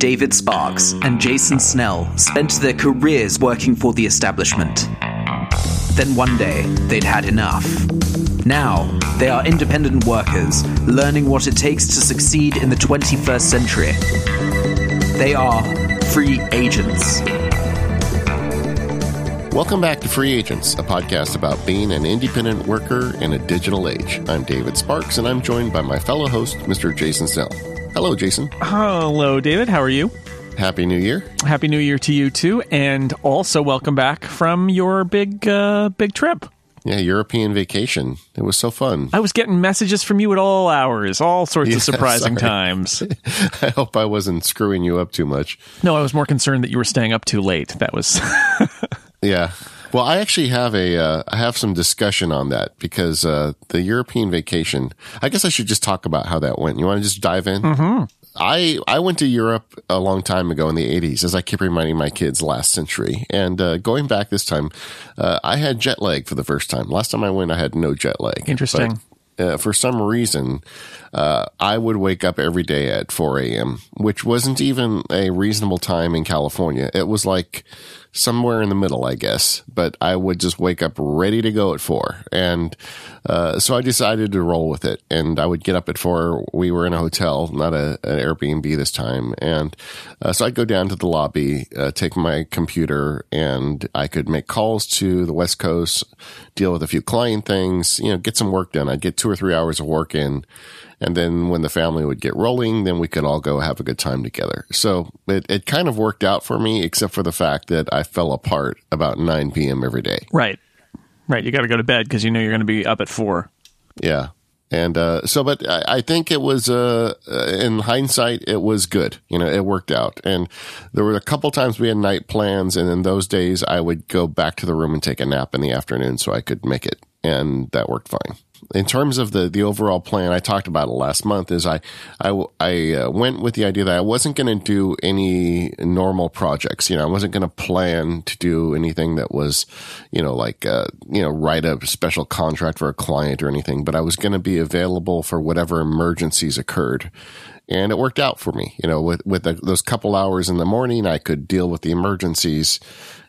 David Sparks and Jason Snell spent their careers working for the establishment. Then one day, they'd had enough. Now, they are independent workers, learning what it takes to succeed in the 21st century. They are free agents. Welcome back to Free Agents, a podcast about being an independent worker in a digital age. I'm David Sparks, and I'm joined by my fellow host, Mr. Jason Snell. Hello, Jason. Hello, David. How are you? Happy New Year. Happy New Year to you too, and also welcome back from your big, uh, big trip. Yeah, European vacation. It was so fun. I was getting messages from you at all hours, all sorts Yeah, of surprising sorry. times. I hope I wasn't screwing you up too much. No, I was more concerned that you were staying up too late. That was Yeah. Well, I actually have a, uh, I have some discussion on that because, uh, the European vacation, I guess I should just talk about how that went. You want to just dive in? Mm-hmm. I, I went to Europe a long time ago in the 80s, as I keep reminding my kids last century. And, uh, going back this time, uh, I had jet lag for the first time. Last time I went, I had no jet lag. Interesting. But, uh, for some reason, uh, I would wake up every day at 4 a.m., which wasn't even a reasonable time in California. It was like somewhere in the middle, I guess. But I would just wake up ready to go at 4. And uh, so I decided to roll with it. And I would get up at 4. We were in a hotel, not a, an Airbnb this time. And uh, so I'd go down to the lobby, uh, take my computer, and I could make calls to the West Coast, deal with a few client things, you know, get some work done. I'd get two or three hours of work in. And then when the family would get rolling, then we could all go have a good time together. So it, it kind of worked out for me, except for the fact that I fell apart about 9 p.m. every day. right. Right. You got to go to bed because you know you're going to be up at four. Yeah. And uh, so, but I, I think it was, uh, uh, in hindsight, it was good. You know, it worked out. And there were a couple times we had night plans, and in those days, I would go back to the room and take a nap in the afternoon so I could make it, and that worked fine. In terms of the the overall plan, I talked about it last month. Is I I I uh, went with the idea that I wasn't going to do any normal projects. You know, I wasn't going to plan to do anything that was, you know, like uh, you know, write a special contract for a client or anything. But I was going to be available for whatever emergencies occurred and it worked out for me. You know, with with the, those couple hours in the morning, I could deal with the emergencies,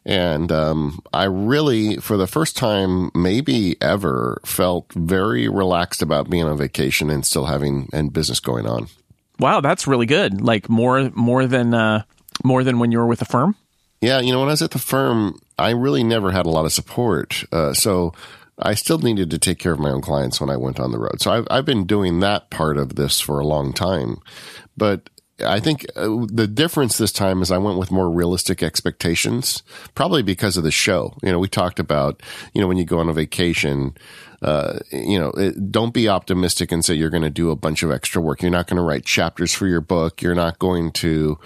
and um, I really, for the first time, maybe ever, felt very relaxed about being on vacation and still having and business going on. Wow, that's really good. Like more, more than, uh, more than when you were with a firm. Yeah, you know, when I was at the firm, I really never had a lot of support, uh, so. I still needed to take care of my own clients when I went on the road. So I've, I've been doing that part of this for a long time. But I think uh, the difference this time is I went with more realistic expectations, probably because of the show. You know, we talked about, you know, when you go on a vacation, uh, you know, it, don't be optimistic and say you're going to do a bunch of extra work. You're not going to write chapters for your book. You're not going to,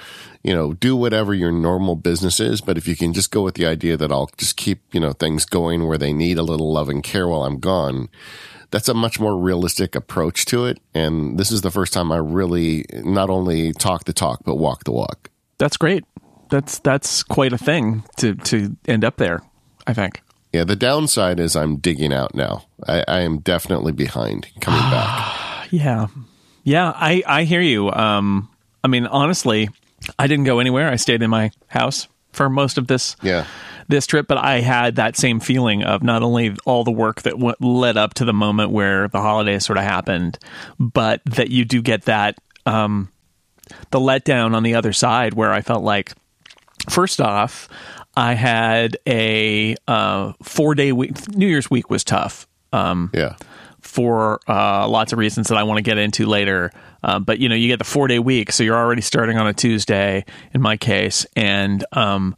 you know, do whatever your normal business is. But if you can just go with the idea that I'll just keep, you know, things going where they need a little love and care while I'm gone, that's a much more realistic approach to it. And this is the first time I really not only talk the talk, but walk the walk. That's great. That's that's quite a thing to to end up there. I think. Yeah, the downside is I'm digging out now. I, I am definitely behind coming back. Yeah. Yeah, I I hear you. Um I mean, honestly, I didn't go anywhere. I stayed in my house for most of this Yeah. This trip, but I had that same feeling of not only all the work that w- led up to the moment where the holiday sort of happened, but that you do get that um the letdown on the other side where I felt like first off, I had a uh, four day week. New Year's week was tough. Um, Yeah. for uh, lots of reasons that I want to get into later. Uh, but you know, you get the four day week, so you're already starting on a Tuesday in my case, and um,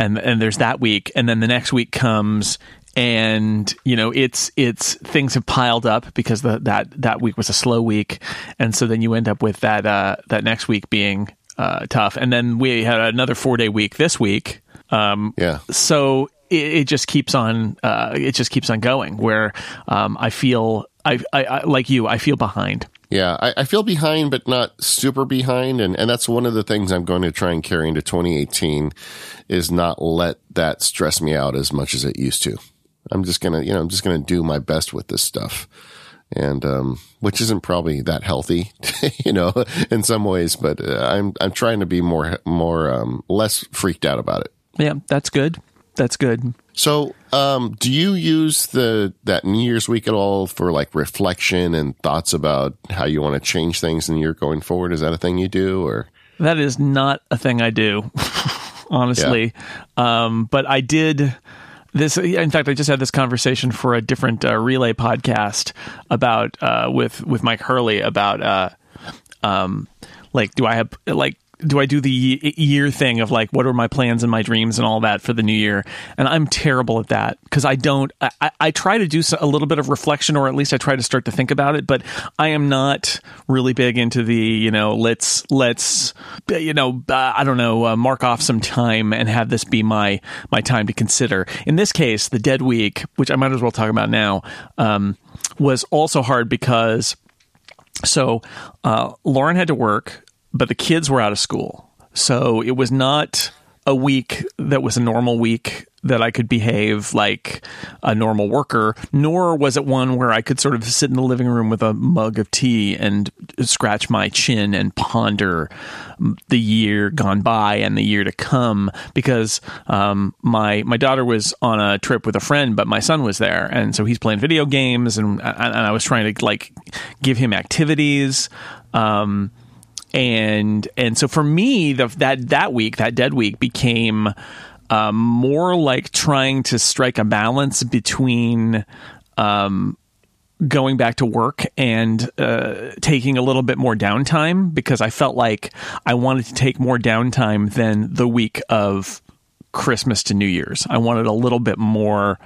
and and there's that week, and then the next week comes, and you know, it's it's things have piled up because the that that week was a slow week, and so then you end up with that uh, that next week being uh, tough, and then we had another four day week this week. Um, Yeah. so it, it just keeps on uh, it just keeps on going where um, I feel I, I, I like you I feel behind Yeah, I, I feel behind, but not super behind, and and that's one of the things I'm going to try and carry into 2018 is not let that stress me out as much as it used to. I'm just gonna, you know, I'm just gonna do my best with this stuff, and um, which isn't probably that healthy, you know, in some ways. But uh, I'm I'm trying to be more more um, less freaked out about it. Yeah, that's good. That's good. So, um, do you use the that New Year's week at all for like reflection and thoughts about how you want to change things in the year going forward? Is that a thing you do, or that is not a thing I do, honestly. Yeah. Um, but I did this. In fact, I just had this conversation for a different uh, relay podcast about uh, with with Mike Hurley about uh, um, like do I have like do I do the year thing of like what are my plans and my dreams and all that for the new year? And I'm terrible at that because I don't. I, I try to do a little bit of reflection, or at least I try to start to think about it. But I am not really big into the you know let's let's you know uh, I don't know uh, mark off some time and have this be my my time to consider. In this case, the dead week, which I might as well talk about now, um, was also hard because. So, uh, Lauren had to work but the kids were out of school. So it was not a week that was a normal week that I could behave like a normal worker, nor was it one where I could sort of sit in the living room with a mug of tea and scratch my chin and ponder the year gone by and the year to come. Because um, my my daughter was on a trip with a friend, but my son was there, and so he's playing video games, and and I was trying to like give him activities. Um, and and so for me, the, that that week, that dead week, became um, more like trying to strike a balance between. Um, going back to work and uh, taking a little bit more downtime because I felt like I wanted to take more downtime than the week of Christmas to New Year's. I wanted a little bit more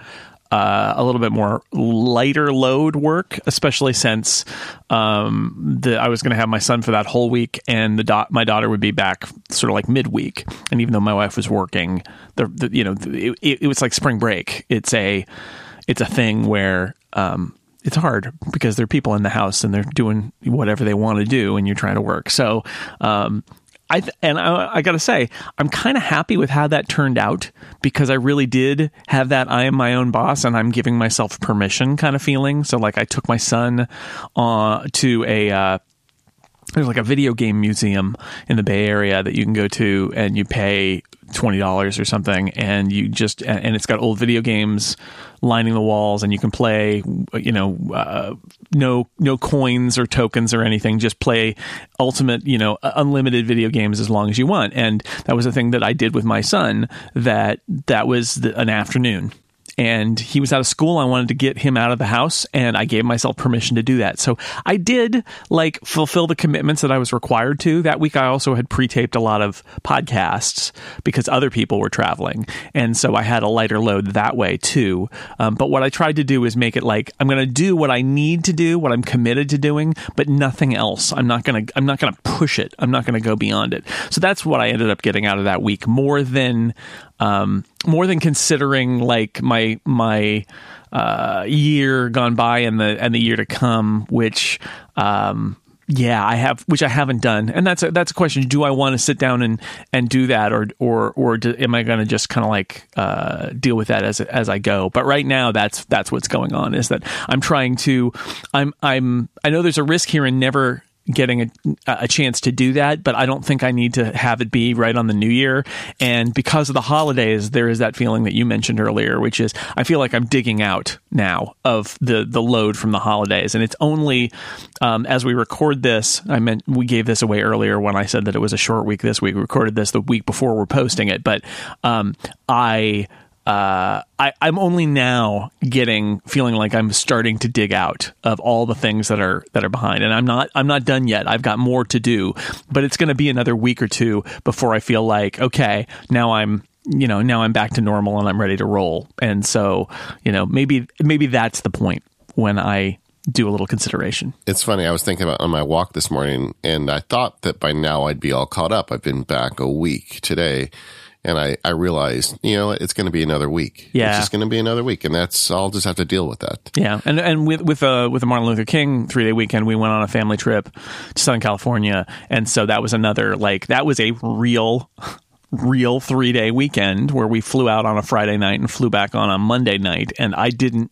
uh, a little bit more lighter load work, especially since um, the, I was going to have my son for that whole week, and the do- my daughter would be back sort of like midweek. And even though my wife was working, the, the you know it, it, it, was like spring break. It's a it's a thing where um, it's hard because there are people in the house and they're doing whatever they want to do, and you're trying to work. So um, I th- and I, I got to say, I'm kind of happy with how that turned out because I really did have that I am my own boss and I'm giving myself permission kind of feeling. So like I took my son uh, to a uh, there's like a video game museum in the Bay Area that you can go to and you pay twenty dollars or something, and you just and it's got old video games lining the walls, and you can play, you know, uh, no no coins or tokens or anything, just play ultimate, you know, unlimited video games as long as you want. And that was a thing that I did with my son. That that was the, an afternoon and he was out of school. I wanted to get him out of the house and I gave myself permission to do that. So I did like fulfill the commitments that I was required to. That week I also had pre-taped a lot of podcasts because other people were traveling. And so I had a lighter load that way too. Um, but what I tried to do is make it like I'm going to do what I need to do, what I'm committed to doing, but nothing else. I'm not going to I'm not going to push it. I'm not going to go beyond it. So that's what I ended up getting out of that week more than um, more than considering like my my uh, year gone by and the and the year to come, which um, yeah, I have, which I haven't done, and that's a, that's a question. Do I want to sit down and, and do that, or or or do, am I going to just kind of like uh, deal with that as as I go? But right now, that's that's what's going on. Is that I'm trying to, I'm I'm I know there's a risk here in never getting a, a chance to do that, but I don't think I need to have it be right on the new year. And because of the holidays, there is that feeling that you mentioned earlier, which is I feel like I'm digging out now of the the load from the holidays. And it's only um, as we record this, I meant we gave this away earlier when I said that it was a short week this week. We recorded this the week before we're posting it, but um, I uh, I, I'm only now getting feeling like I'm starting to dig out of all the things that are that are behind, and I'm not I'm not done yet. I've got more to do, but it's going to be another week or two before I feel like okay, now I'm you know now I'm back to normal and I'm ready to roll. And so you know maybe maybe that's the point when I do a little consideration. It's funny. I was thinking about on my walk this morning, and I thought that by now I'd be all caught up. I've been back a week today and I, I realized, you know, it's going to be another week. Yeah, it's just going to be another week, and that's I'll just have to deal with that. Yeah, and and with with uh, with the Martin Luther King three day weekend, we went on a family trip to Southern California, and so that was another like that was a real. Real three day weekend where we flew out on a Friday night and flew back on a Monday night, and I didn't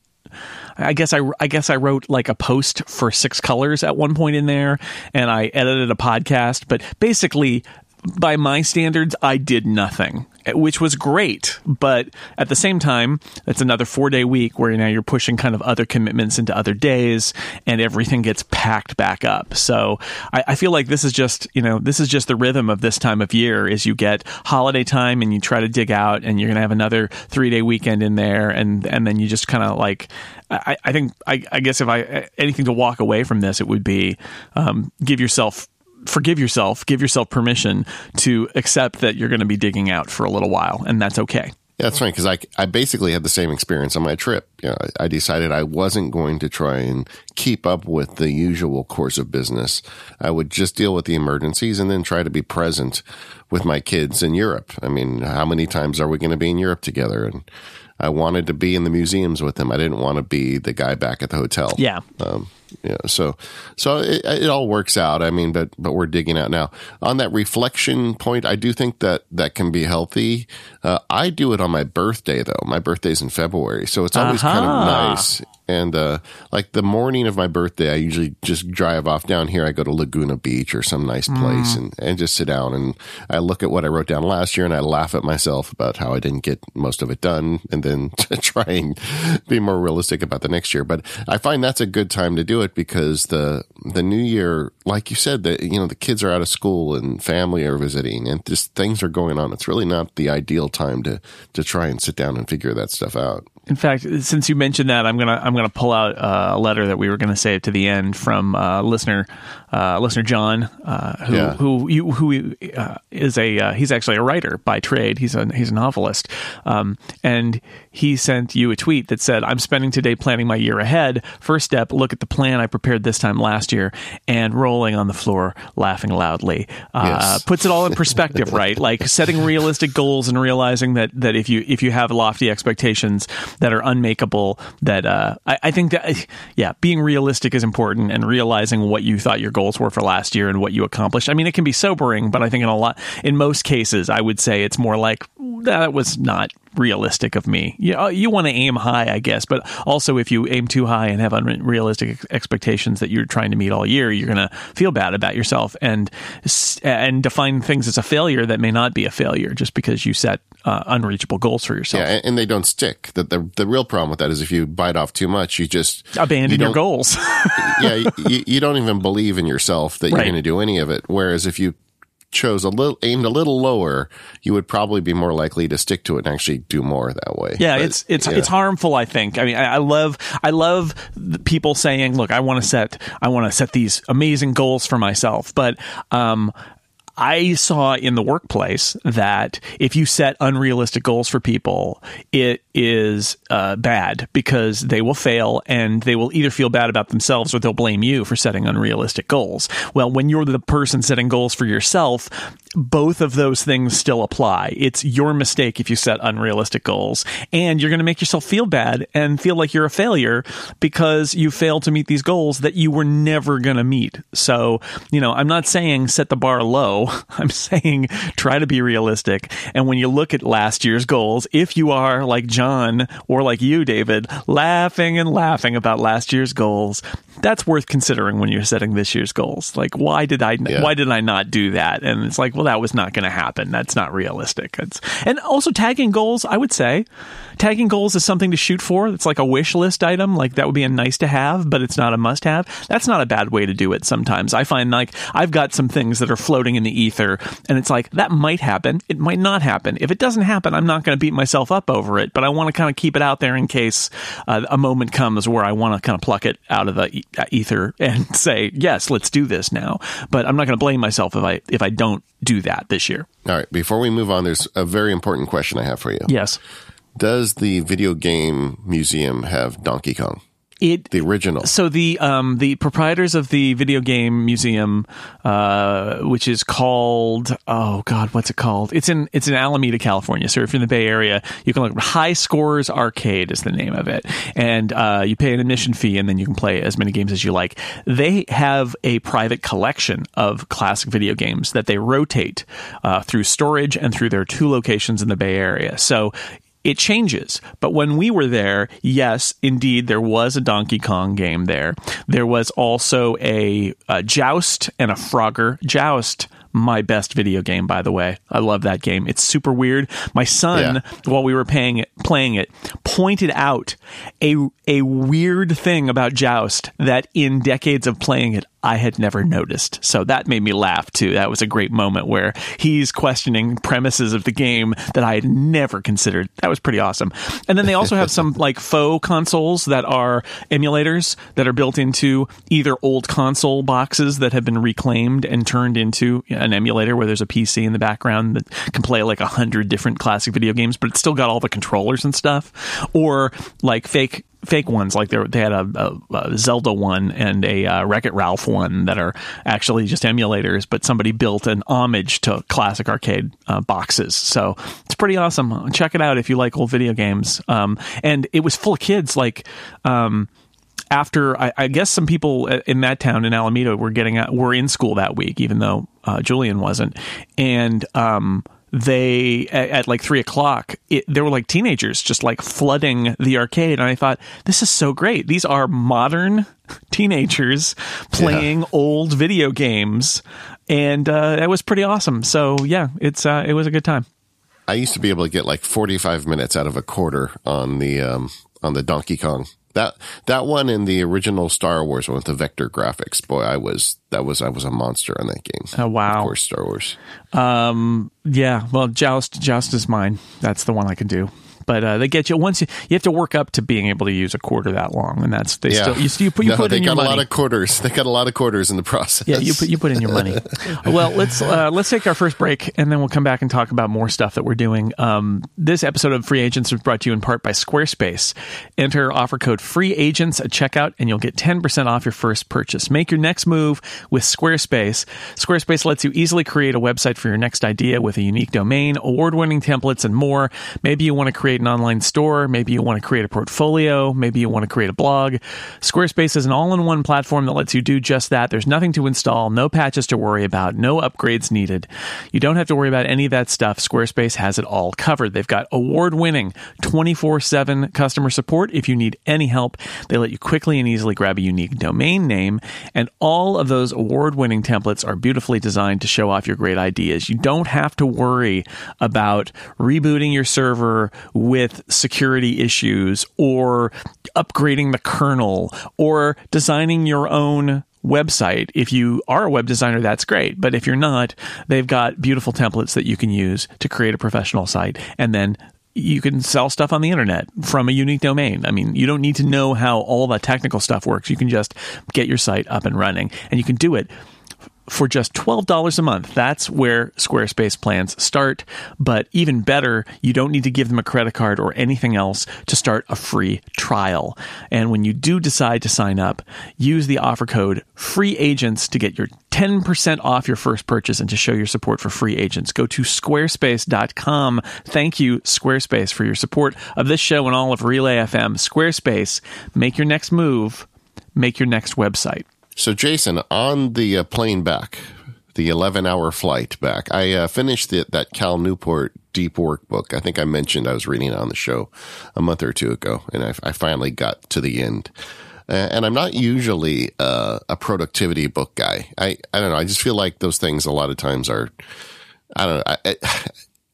I guess I I guess I wrote like a post for Six Colors at one point in there, and I edited a podcast. But basically, by my standards, I did nothing, which was great. But at the same time, it's another four day week where now you're pushing kind of other commitments into other days and everything gets packed back up. So I, I, feel like this is just, you know, this is just the rhythm of this time of year is you get holiday time and you try to dig out and you're going to have another three day weekend in there. And, and then you just kind of like, I, I think, I, I, guess if I, anything to walk away from this, it would be um, give yourself forgive yourself, give yourself permission to accept that you're going to be digging out for a little while, and that's okay. Yeah, that's right. Because I, I basically had the same experience on my trip. You know, I decided I wasn't going to try and keep up with the usual course of business. I would just deal with the emergencies and then try to be present with my kids in Europe. I mean, how many times are we going to be in Europe together? And I wanted to be in the museums with them. I didn't want to be the guy back at the hotel. Yeah. Um, yeah. So, so it, it all works out. I mean, but, but we're digging out now on that reflection point. I do think that that can be healthy. Uh, I do it on my birthday though. My birthday's in February. So it's always uh-huh. kind of nice and uh, like the morning of my birthday, I usually just drive off down here. I go to Laguna Beach or some nice place mm. and, and just sit down and I look at what I wrote down last year and I laugh at myself about how I didn't get most of it done and then try and be more realistic about the next year. But I find that's a good time to do it because the the new year, like you said, that you know the kids are out of school and family are visiting and just things are going on. It's really not the ideal time to to try and sit down and figure that stuff out. In fact, since you mentioned that, I'm gonna I'm gonna pull out uh, a letter that we were gonna save to the end from uh, listener uh, listener John, uh, who yeah. who you, who uh, is a uh, he's actually a writer by trade. He's a he's a novelist, um, and he sent you a tweet that said, "I'm spending today planning my year ahead. First step: look at the plan I prepared this time last year, and rolling on the floor, laughing loudly. Yes. Puts it all in perspective, right? Like setting realistic goals and realizing that that if you if you have lofty expectations." That are unmakeable. That uh, I, I, think that yeah, being realistic is important and realizing what you thought your goals were for last year and what you accomplished. I mean, it can be sobering, but I think in a lot, in most cases, I would say it's more like that was not realistic of me. You, uh, you want to aim high, I guess, but also if you aim too high and have unrealistic expectations that you're trying to meet all year, you're going to feel bad about yourself and and define things as a failure that may not be a failure just because you set uh, unreachable goals for yourself. Yeah, and they don't stick. The, the, the real problem with that is if you bite off too much, you just abandon you your goals. yeah, you, you, don't even believe in yourself that you're right. going to do any of it. Whereas if you chose a little aimed a little lower, you would probably be more likely to stick to it and actually do more that way. Yeah, but, it's it's yeah. it's harmful. I think. I mean, I, I love I love people saying, "Look, I want to set I want to set these amazing goals for myself," but um, I saw in the workplace that if you set unrealistic goals for people, it is uh, bad because they will fail and they will either feel bad about themselves or they'll blame you for setting unrealistic goals. Well, when you're the person setting goals for yourself, both of those things still apply. It's your mistake if you set unrealistic goals, and you're going to make yourself feel bad and feel like you're a failure because you failed to meet these goals that you were never going to meet. So, you know, I'm not saying set the bar low. I'm saying try to be realistic. And when you look at last year's goals, if you are like John or like you, David, laughing and laughing about last year's goals, that's worth considering when you're setting this year's goals. Like, why did I, yeah. why did I not do that? And it's like, well, that was not going to happen. That's not realistic. It's, and also tagging goals, I would say tagging goals is something to shoot for. It's like a wish list item. Like that would be a nice to have, but it's not a must have. That's not a bad way to do it sometimes. I find like I've got some things that are floating in the ether and it's like that might happen. It might not happen. If it doesn't happen, I'm not going to beat myself up over it, but I want to kind of keep it out there in case uh, a moment comes where I want to kind of pluck it out of the Uh, ether and say, yes, let's do this now. But I'm not going to blame myself if I, if I don't do that this year. All right. Before we move on, there's a very important question I have for you. Yes. Does the video game museum have Donkey Kong? It the original. So the um, the proprietors of the video game museum, uh, which is called oh god, what's it called? It's in it's in Alameda, California. So if you're in the Bay Area, you can look. High Scores Arcade is the name of it, and uh, you pay an admission fee, and then you can play as many games as you like. They have a private collection of classic video games that they rotate uh, through storage and through their two locations in the Bay Area. So it changes. But when we were there, yes, indeed, there was a Donkey Kong game there. There was also a, a Joust and a Frogger. Joust my best video game, by the way. I love that game. It's super weird. My son, yeah. while we were paying it, playing it, pointed out a a weird thing about Joust that in decades of playing it, I had never noticed. So that made me laugh too. That was a great moment where he's questioning premises of the game that I had never considered. That was pretty awesome. And then they also have some like faux consoles that are emulators that are built into either old console boxes that have been reclaimed and turned into an emulator where there's a PC in the background that can play like a hundred different classic video games, but it's still got all the controllers and stuff. Or like fake fake ones like they had a, a, a, Zelda one and a uh, Wreck It Ralph one that are actually just emulators, but somebody built an homage to classic arcade uh, boxes. So it's pretty awesome. Check it out if you like old video games. Um, and it was full of kids. Like, um, after I, I, guess some people in that town in Alameda were getting out, were in school that week, even though uh, Julian wasn't, and um, they at, at, like three o'clock it, there were like teenagers just like flooding the arcade and i thought this is so great. These are modern teenagers playing yeah. old video games and uh, it was pretty awesome. So yeah it's uh, it was a good time. I used to be able to get like 45 minutes out of a quarter on the um, on the donkey kong that that one in the original Star Wars one with the vector graphics, boy, I was that was I was a monster in that game. Oh wow! Of course, Star Wars. Um, yeah. Well, Joust, Joust is mine. That's the one I can do but uh, they get you once you, you have to work up to being able to use a quarter that long, and that's they yeah. still you, you put you no, put they in got your money. a lot of quarters. They got a lot of quarters in the process. Yeah, you put you put in your money. well, let's uh, let's take our first break, and then we'll come back and talk about more stuff that we're doing. Um, this episode of Free Agents was brought to you in part by Squarespace. Enter offer code Free Agents at checkout, and you'll get ten percent off your first purchase. Make your next move with Squarespace. Squarespace lets you easily create a website for your next idea with a unique domain, award-winning templates, and more. Maybe you want to create an online store store. Maybe you want to create a portfolio. Maybe you want to create a blog. Squarespace is an all in one platform that lets you do just that. There's nothing to install, no patches to worry about, no upgrades needed. You don't have to worry about any of that stuff. Squarespace has it all covered. They've got award winning 24 7 customer support. If you need any help, they let you quickly and easily grab a unique domain name. And all of those award winning templates are beautifully designed to show off your great ideas. You don't have to worry about rebooting your server with security issues or upgrading the kernel or designing your own website. If you are a web designer, that's great. But if you're not, they've got beautiful templates that you can use to create a professional site and then you can sell stuff on the internet from a unique domain. I mean, you don't need to know how all that technical stuff works. You can just get your site up and running and you can do it for just $12 a month. That's where Squarespace plans start. But even better, you don't need to give them a credit card or anything else to start a free trial. And when you do decide to sign up, use the offer code FREEAGENTS to get your 10% off your first purchase and to show your support for free agents. Go to squarespace.com. Thank you, Squarespace, for your support of this show and all of Relay FM. Squarespace, make your next move, make your next website. So, Jason, on the uh, plane back, the 11 hour flight back, I uh, finished the, that Cal Newport deep work book. I think I mentioned I was reading it on the show a month or two ago, and I, I finally got to the end. and I'm not usually uh, a productivity book guy. I, I don't know. I just feel like those things a lot of times are, I don't know. I,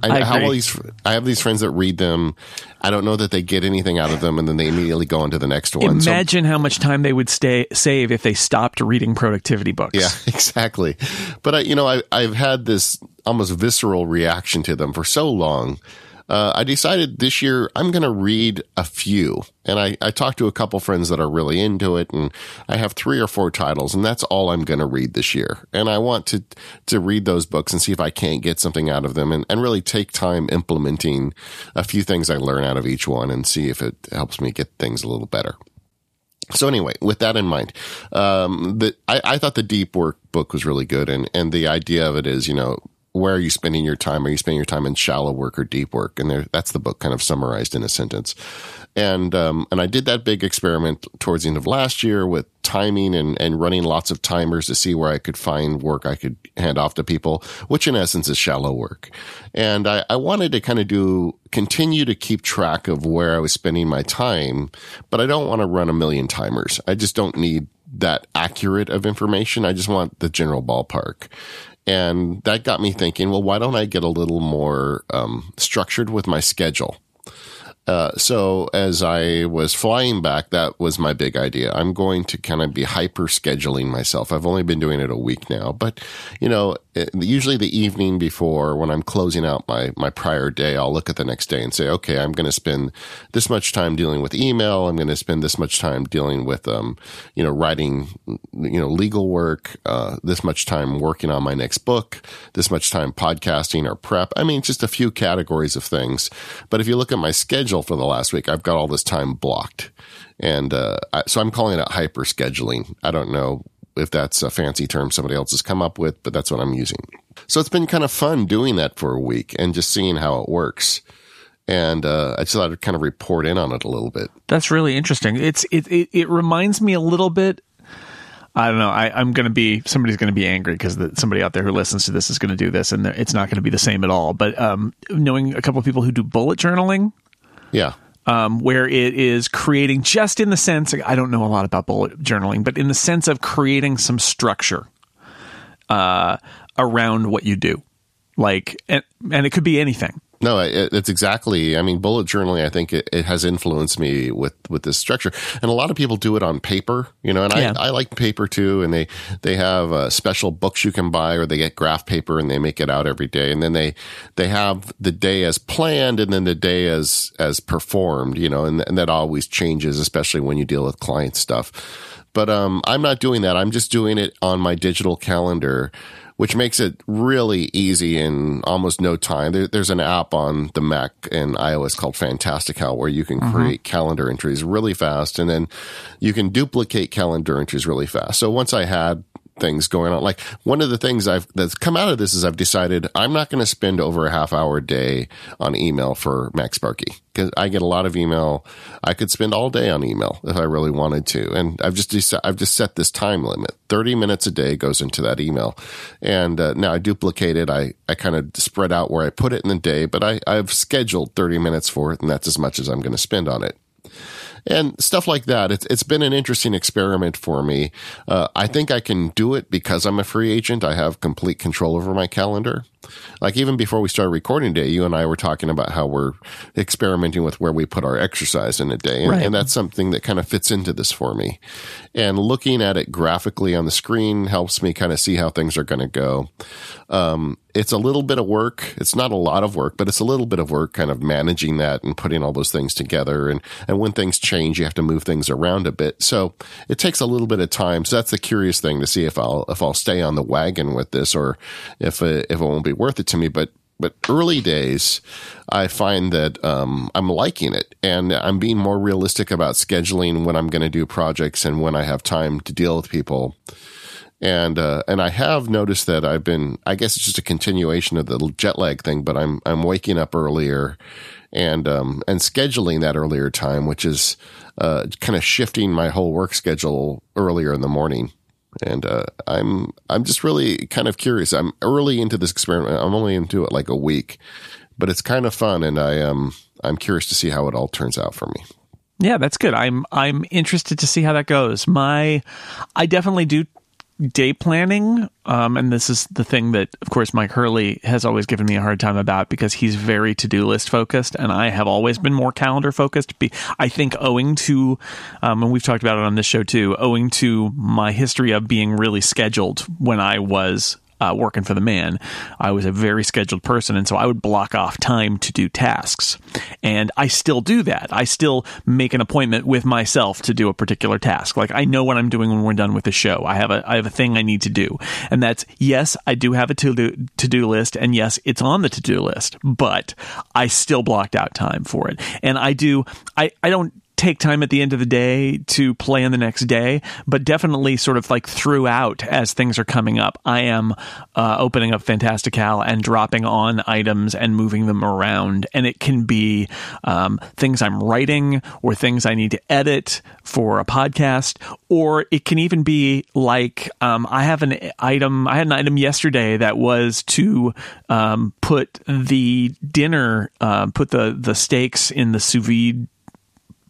I, I have all these. I have these friends that read them. I don't know that they get anything out of them, and then they immediately go on to the next one. Imagine so, how much time they would stay save if they stopped reading productivity books. Yeah, exactly. But I, you know, I, I've had this almost visceral reaction to them for so long uh, I decided this year I'm going to read a few. And I, I talked to a couple friends that are really into it, and I have three or four titles, and that's all I'm going to read this year. And I want to to read those books and see if I can't get something out of them, and, and really take time implementing a few things I learn out of each one, and see if it helps me get things a little better. So anyway, with that in mind, um, the, I, I thought the deep work book was really good, and and the idea of it is, you know, where are you spending your time? Are you spending your time in shallow work or deep work? And there, that's the book kind of summarized in a sentence. And um, and I did that big experiment towards the end of last year with timing and, and running lots of timers to see where I could find work I could hand off to people, which in essence is shallow work. And I, I wanted to kind of do continue to keep track of where I was spending my time, but I don't want to run a million timers. I just don't need that accurate of information. I just want the general ballpark. And that got me thinking, well, why don't I get a little more um, structured with my schedule? Uh, so as I was flying back, that was my big idea. I'm going to kind of be hyper scheduling myself. I've only been doing it a week now, but you know, usually the evening before when I'm closing out my, my prior day, I'll look at the next day and say, okay, I'm going to spend this much time dealing with email. I'm going to spend this much time dealing with, um, you know, writing, you know, legal work, uh, this much time working on my next book, this much time podcasting or prep. I mean, just a few categories of things. But if you look at my schedule, schedule for the last week. I've got all this time blocked. And uh, I, so I'm calling it hyper scheduling. I don't know if that's a fancy term somebody else has come up with, but that's what I'm using. So it's been kind of fun doing that for a week and just seeing how it works. And uh, I just thought I'd kind of report in on it a little bit. That's really interesting. It's it it, it reminds me a little bit I don't know. I, am going to be somebody's going to be angry because somebody out there who listens to this is going to do this, and it's not going to be the same at all. But um, knowing a couple of people who do bullet journaling, yeah. Um, where it is creating just in the sense I don't know a lot about bullet journaling, but in the sense of creating some structure uh, around what you do, like and, and it could be anything. No, it, it's exactly. I mean, bullet journaling. I think it, it, has influenced me with with this structure, and a lot of people do it on paper. You know, and yeah. I, I like paper too. And they they have uh, special books you can buy, or they get graph paper and they make it out every day. And then they they have the day as planned, and then the day as as performed. You know, and and that always changes, especially when you deal with client stuff. But um, I'm not doing that. I'm just doing it on my digital calendar which makes it really easy in almost no time. There, there's an app on the Mac and iOS called Fantastical where you can mm-hmm. create calendar entries really fast and then you can duplicate calendar entries really fast. So once I had things going on. Like one of the things I've that's come out of this is I've decided I'm not going to spend over a half hour a day on email for MacSparky because I get a lot of email. I could spend all day on email if I really wanted to, and I've just decided, I've just set this time limit. Thirty minutes a day goes into that email, and uh, now I duplicate it. I I kind of spread out where I put it in the day, but I I've scheduled thirty minutes for it, and that's as much as I'm going to spend on it and stuff like that. It's it's been an interesting experiment for me. Uh, I think I can do it because I'm a free agent. I have complete control over my calendar. Like even before we started recording today, you and I were talking about how we're experimenting with where we put our exercise in a day. And, right. and that's something that kind of fits into this for me. And looking at it graphically on the screen helps me kind of see how things are going to go. Um, it's a little bit of work. It's not a lot of work, but it's a little bit of work kind of managing that and putting all those things together. And, and when things change, you have to move things around a bit. So it takes a little bit of time. So that's the curious thing to see if I'll, if I'll stay on the wagon with this or if, it, if it won't be worth it to me. But but early days, I find that um, I'm liking it, and I'm being more realistic about scheduling when I'm going to do projects and when I have time to deal with people. And uh, and I have noticed that I've been, I guess it's just a continuation of the jet lag thing, but I'm I'm waking up earlier and um, and scheduling that earlier time, which is uh, kind of shifting my whole work schedule earlier in the morning and uh, I'm I'm just really kind of curious. I'm early into this experiment. I'm only into it like a week, but it's kind of fun, and I am um, I'm curious to see how it all turns out for me. Yeah, that's good. I'm I'm interested to see how that goes. My I definitely do day planning, um, and this is the thing that, of course, Mike Hurley has always given me a hard time about because he's very to do list focused, and I have always been more calendar focused. I think owing to, um, and we've talked about it on this show too, owing to my history of being really scheduled when I was uh, working for the man, I was a very scheduled person. And so I would block off time to do tasks. And I still do that. I still make an appointment with myself to do a particular task. Like I know what I'm doing when we're done with the show. I have a, I have a thing I need to do. And that's, yes, I do have a to do, to do list. And yes, it's on the to do list, but I still blocked out time for it. And I do, I, I don't, take time at the end of the day to plan the next day, but definitely sort of like throughout as things are coming up, I am uh, opening up Fantastical and dropping on items and moving them around. And it can be um, things I'm writing or things I need to edit for a podcast, or it can even be like um, I have an item, I had an item yesterday that was to um, put the dinner, uh, put the, the steaks in the sous vide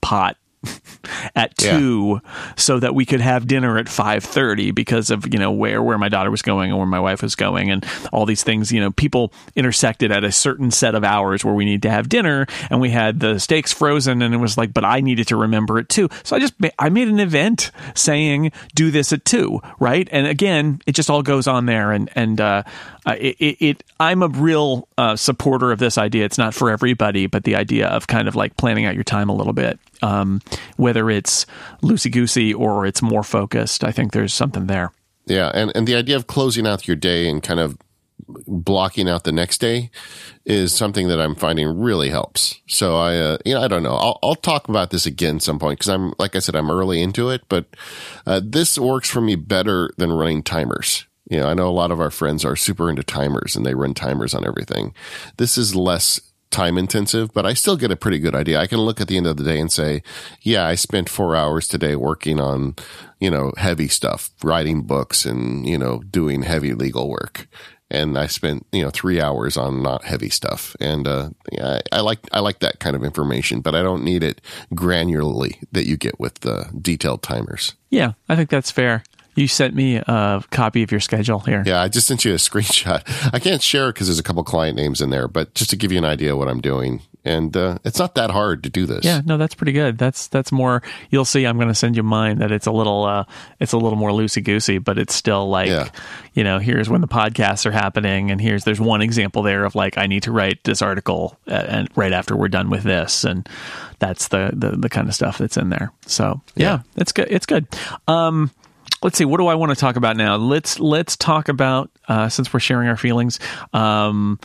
pot at two yeah. so that we could have dinner at five thirty because of you know where where my daughter was going and where my wife was going and all these things you know people intersected at a certain set of hours where we need to have dinner and we had the steaks frozen and it was like but I needed to remember it too so I just I made an event saying do this at two right and again it just all goes on there and and uh, uh, it, it, it, I'm a real uh, supporter of this idea. It's not for everybody, but the idea of kind of like planning out your time a little bit, um, whether it's loosey goosey or it's more focused. I think there's something there. Yeah, and and the idea of closing out your day and kind of blocking out the next day is something that I'm finding really helps. So I, uh, you know, I don't know. I'll, I'll talk about this again some point because I'm, like I said, I'm early into it, but uh, this works for me better than running timers. You know, I know a lot of our friends are super into timers and they run timers on everything. This is less time intensive, but I still get a pretty good idea. I can look at the end of the day and say, yeah, I spent four hours today working on, you know, heavy stuff, writing books and, you know, doing heavy legal work. And I spent, you know, three hours on not heavy stuff. And, uh, yeah, I, I like, I like that kind of information, but I don't need it granularly that you get with the detailed timers. Yeah, I think that's fair. You sent me a copy of your schedule here. Yeah, I just sent you a screenshot. I can't share it because there's a couple client names in there, but just to give you an idea of what I'm doing. And uh, it's not that hard to do this. Yeah, no, that's pretty good. That's that's more. You'll see. I'm going to send you mine. That it's a little, uh, it's a little more loosey goosey, but it's still like, yeah. you know, here's when the podcasts are happening, and here's there's one example there of like I need to write this article, uh, and right after we're done with this, and that's the the, the kind of stuff that's in there. So yeah, yeah. it's good. It's good. Um, let's see what do i want to talk about now? Let's let's talk about uh, since we're sharing our feelings um,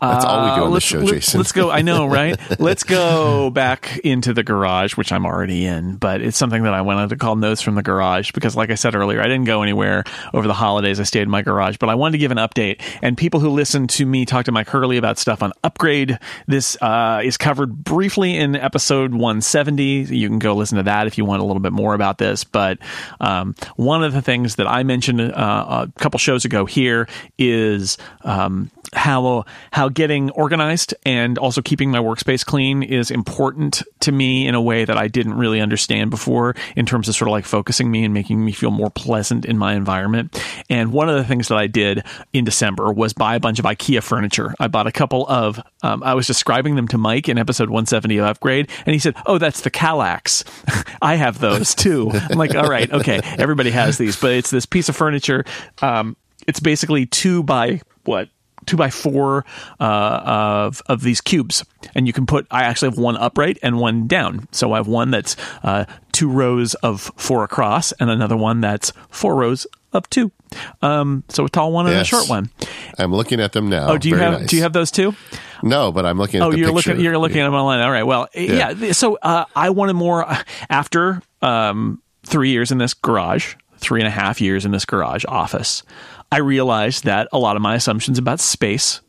that's all we do on uh, the show, Jason. let's go. I know, right? let's go back into the garage, which I'm already in, but it's something that I wanted to call notes from the garage because, like I said earlier, I didn't go anywhere over the holidays. I stayed in my garage, but I wanted to give an update. And people who listen to me talk to Mike Hurley about stuff on Upgrade, this uh, is covered briefly in episode 170. You can go listen to that if you want a little bit more about this. But um, one of the things that I mentioned uh, a couple shows ago here is um, how how getting organized and also keeping my workspace clean is important to me in a way that I didn't really understand before in terms of sort of like focusing me and making me feel more pleasant in my environment. And one of the things that I did in December was buy a bunch of IKEA furniture. I bought a couple of um, I was describing them to Mike in episode 170 of Upgrade and he said, "Oh, that's the Kallax. I have those too." I'm like, "All right, okay. Everybody has these, but it's this piece of furniture um, it's basically two by what two by four uh, of of these cubes, and you can put. I actually have one upright and one down. So I have one that's uh, two rows of four across, and another one that's four rows of two. Um, so a tall one and yes. a short one. I'm looking at them now. Oh, do you Very have nice. do you have those two? No, but I'm looking. at Oh, you're picture. looking you're looking yeah. at them online. All right. Well, yeah. yeah so uh, I wanted more uh, after um, three years in this garage, three and a half years in this garage office. I realized that a lot of my assumptions about space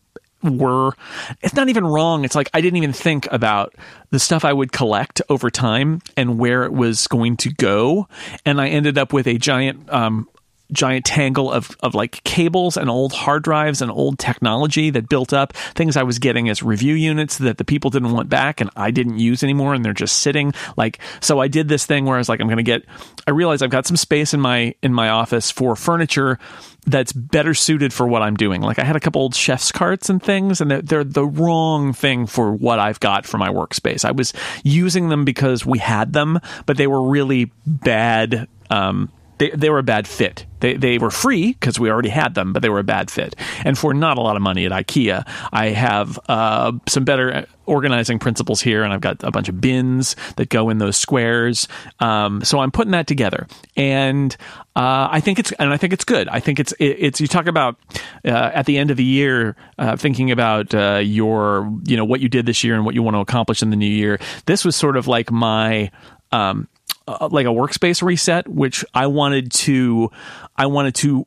were it's not even wrong. It's like i didn't even think about the stuff i would collect over time and where it was going to go. And i ended up with a giant um, giant tangle of, of like cables and old hard drives and old technology that built up things I was getting as review units that the people didn't want back and I didn't use anymore and they're just sitting like so I did this thing where I was like I'm going to get I realized I've got some space in my in my office for furniture that's better suited for what I'm doing. Like I had a couple old chef's carts and things, and they're, they're, the wrong thing for what I've got for my workspace. I was using them because we had them, but they were really bad. Um, they, they were a bad fit. They, they were free because we already had them, but they were a bad fit. And for not a lot of money at IKEA, I have uh, some better organizing principles here, and I've got a bunch of bins that go in those squares. Um, so I'm putting that together, and uh, I think it's and I think it's good. I think it's it, it's you talk about uh, at the end of the year uh, thinking about uh, your you know what you did this year and what you want to accomplish in the new year. This was sort of like my um, uh, like a workspace reset, which I wanted to I wanted to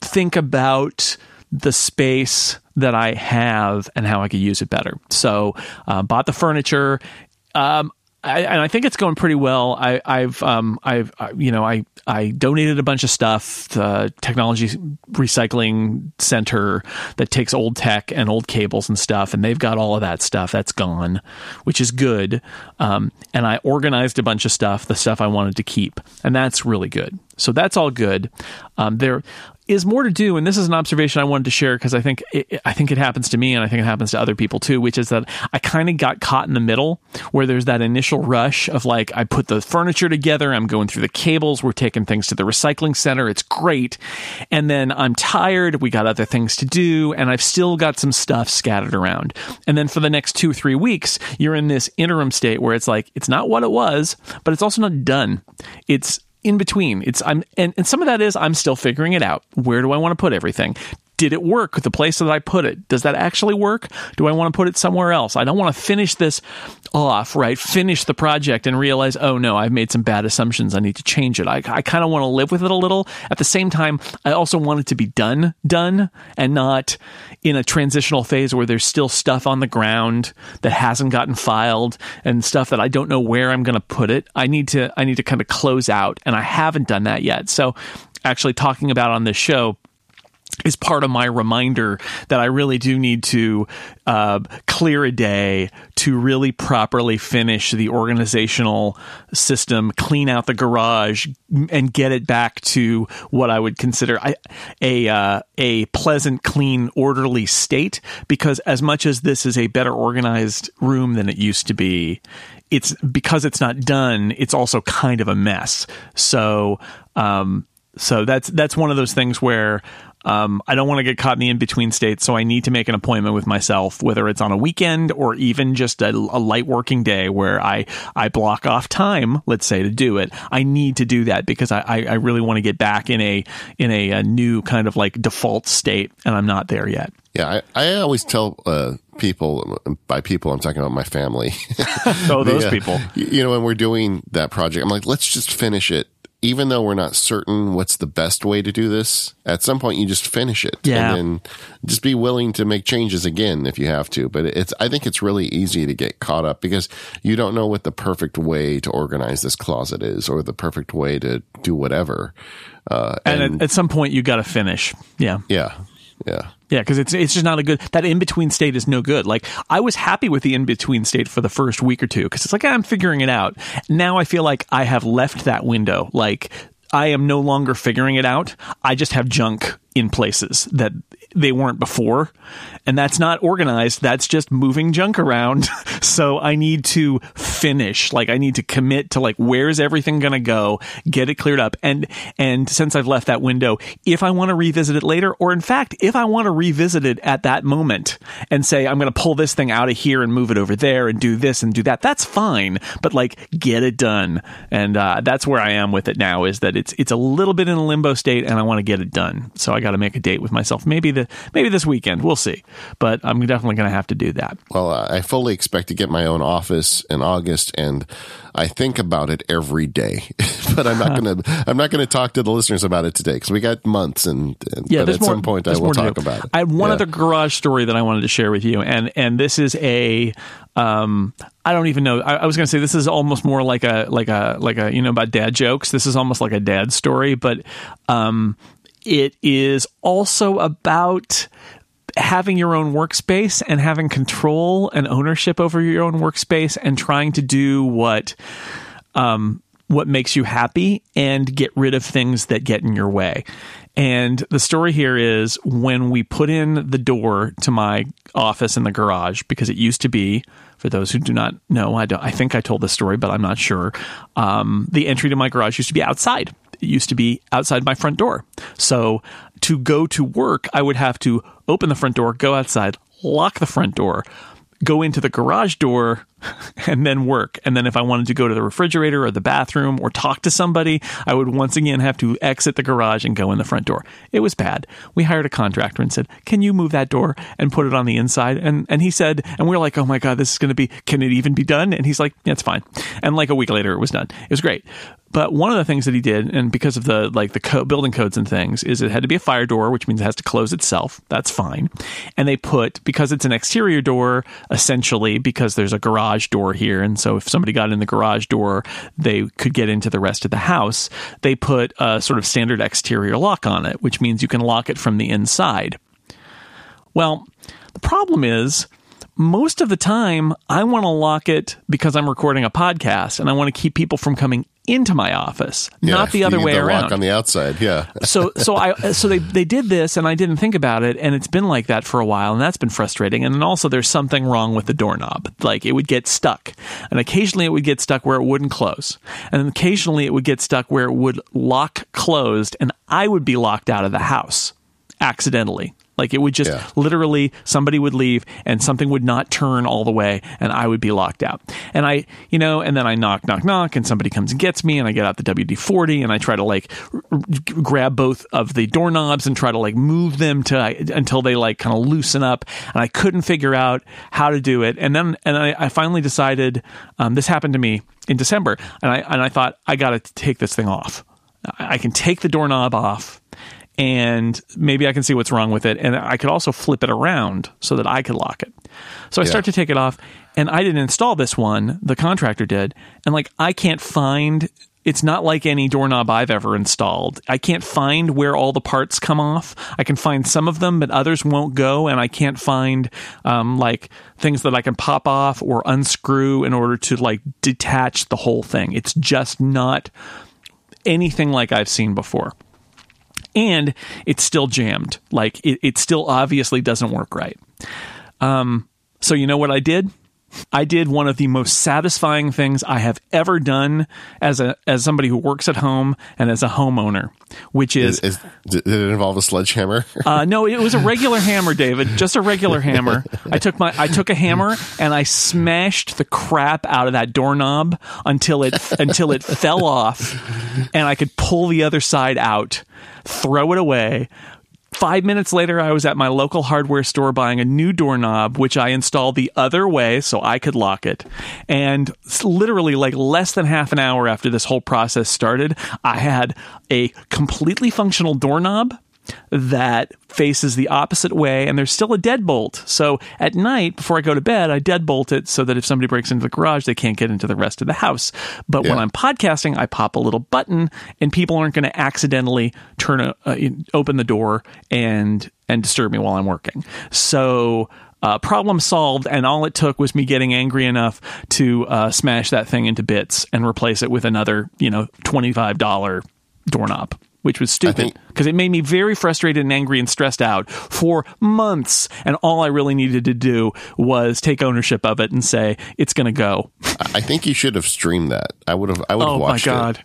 think about the space that I have and how I could use it better. So, uh, bought the furniture. Um, I, and I think it's going pretty well. I, have um, I've, uh, you know, I, I donated a bunch of stuff. The technology recycling center that takes old tech and old cables and stuff, and they've got all of that stuff. That's gone, which is good. Um, and I organized a bunch of stuff, the stuff I wanted to keep, and that's really good. So that's all good. Um, there, is more to do, and this is an observation I wanted to share because I think it, I think it happens to me, and I think it happens to other people too. Which is that I kind of got caught in the middle, where there's that initial rush of like I put the furniture together, I'm going through the cables, we're taking things to the recycling center, it's great, and then I'm tired, we got other things to do, and I've still got some stuff scattered around, and then for the next two three weeks, you're in this interim state where it's like it's not what it was, but it's also not done. It's in between. It's I'm and, and some of that is I'm still figuring it out. Where do I want to put everything? Did it work the place that I put it? Does that actually work? Do I want to put it somewhere else? I don't want to finish this off, right? Finish the project and realize, oh no, I've made some bad assumptions. I need to change it. I, I kind of want to live with it a little. At the same time, I also want it to be done, done, and not in a transitional phase where there's still stuff on the ground that hasn't gotten filed and stuff that I don't know where I'm going to put it. I need to, I need to kind of close out, and I haven't done that yet. So, actually, talking about on this show is part of my reminder that I really do need to uh, clear a day to really properly finish the organizational system, clean out the garage, and get it back to what I would consider a uh, a pleasant, clean, orderly state. Because as much as this is a better organized room than it used to be, it's because it's not done. It's also kind of a mess. So. Um, so that's that's one of those things where um, I don't want to get caught in the in between state, so I need to make an appointment with myself, whether it's on a weekend or even just a, a, light working day where I I block off time, let's say, to do it. I need to do that because I I, I really want to get back in a in a, a, new kind of like default state, and I'm not there yet. Yeah, I, I always tell uh, people by people I'm talking about my family. oh, those the, uh, people. You know, when we're doing that project, I'm like, let's just finish it even though we're not certain what's the best way to do this, at some point you just finish it. Yeah. And then just be willing to make changes again if you have to. But it's, I think it's really easy to get caught up because you don't know what the perfect way to organize this closet is or the perfect way to do whatever. Uh, and, and at, at some point you got to finish. Yeah. Yeah. Yeah. Yeah, because it's it's just not a good that in between state is no good. Like I was happy with the in between state for the first week or two because it's like I'm figuring it out. Now I feel like I have left that window. Like I am no longer figuring it out. I just have junk in places that they weren't before. And that's not organized. That's just moving junk around. so I need to finish. Like I need to commit to like where's everything going to go, get it cleared up. And and since I've left that window, if I want to revisit it later or in fact, if I want to revisit it at that moment and say I'm going to pull this thing out of here and move it over there and do this and do that, that's fine. But like get it done. And uh, that's where I am with it now is that it's it's a little bit in a limbo state and I want to get it done. So I got to make a date with myself. Maybe the maybe this weekend. We'll see. But I'm definitely going to have to do that. Well, I fully expect to get my own office in August, and I think about it every day. but I'm not going to I'm not going to talk to the listeners about it today because we got months, and, and yeah, but at more, some point I will talk about it. I have one yeah. other garage story that I wanted to share with you, and and this is a um, I don't even know. I, I was going to say this is almost more like a like a like a you know about dad jokes. This is almost like a dad story, but um, it is also about having your own workspace and having control and ownership over your own workspace and trying to do what um, what makes you happy and get rid of things that get in your way. And the story here is when we put in the door to my office in the garage, because it used to be, for those who do not know, I, I think I told this story, but I'm not sure. Um, the entry to my garage used to be outside. It used to be outside my front door. So to go to work, I would have to open the front door, go outside, lock the front door, go into the garage door and then work. And then if I wanted to go to the refrigerator or the bathroom or talk to somebody, I would once again have to exit the garage and go in the front door. It was bad. We hired a contractor and said, "Can you move that door and put it on the inside?" And and he said, and we are like, "Oh my god, this is going to be can it even be done?" And he's like, "Yeah, it's fine." And like a week later it was done. It was great. But one of the things that he did, and because of the like the co- building codes and things, is it had to be a fire door, which means it has to close itself. That's fine. And they put because it's an exterior door, essentially because there's a garage door here, and so if somebody got in the garage door, they could get into the rest of the house. They put a sort of standard exterior lock on it, which means you can lock it from the inside. Well, the problem is most of the time I want to lock it because I'm recording a podcast and I want to keep people from coming into my office, Yeah, not the other way around. Lock on the outside, yeah. so so I so they they did this and I didn't think about it and it's been like that for a while and that's been frustrating and then also there's something wrong with the doorknob like it would get stuck and occasionally it would get stuck where it wouldn't close and then occasionally it would get stuck where it would lock closed and I would be locked out of the house accidentally like it would just Yeah. literally somebody would leave and something would not turn all the way and I would be locked out. And I, you know, and then I knock, knock, knock and somebody comes and gets me and I get out the WD 40 and I try to like r- r- grab both of the doorknobs and try to like move them to until they like kind of loosen up. And I couldn't figure out how to do it. And then, and I, I finally decided, um, this happened to me in December and I, and I thought I got to take this thing off. I I can take the doorknob off and maybe I can see what's wrong with it. And I could also flip it around so that I could lock it. So I start to take it off, and I didn't install this one. The contractor did, and like I can't find. It's not like any doorknob I've ever installed. I can't find where all the parts come off. I can find some of them, but others won't go, and I can't find um, like things that I can pop off or unscrew in order to like detach the whole thing. It's just not anything like I've seen before and it's still jammed. Like it, it still obviously doesn't work right. Um, so you know what I did? I did one of the most satisfying things I have ever done as a as somebody who works at home and as a homeowner, which is Is, did it involve a sledgehammer? uh, no, it was a regular hammer, David. Just a regular hammer. I took my I took a hammer and I smashed the crap out of that doorknob until it until it fell off, and I could pull the other side out, throw it away. Five minutes later, I was at my local hardware store buying a new doorknob, which I installed the other way so I could lock it. And literally, like less than half an hour after this whole process started, I had a completely functional doorknob that faces the opposite way and there's still a deadbolt. So at night before I go to bed, I deadbolt it so that if somebody breaks into the garage, they can't get into the rest of the house. But when I'm podcasting, I pop a little button and people aren't going to accidentally turn a, uh, open the door and and disturb me while I'm working. So uh, problem solved, and all it took was me getting angry enough to uh, smash that thing into bits and replace it with another, you know, twenty five dollar doorknob, which was stupid because it made me very frustrated and angry and stressed out for months. And all I really needed to do was take ownership of it and say it's going to go. I think you should have streamed that. I would have. I would have Oh my god,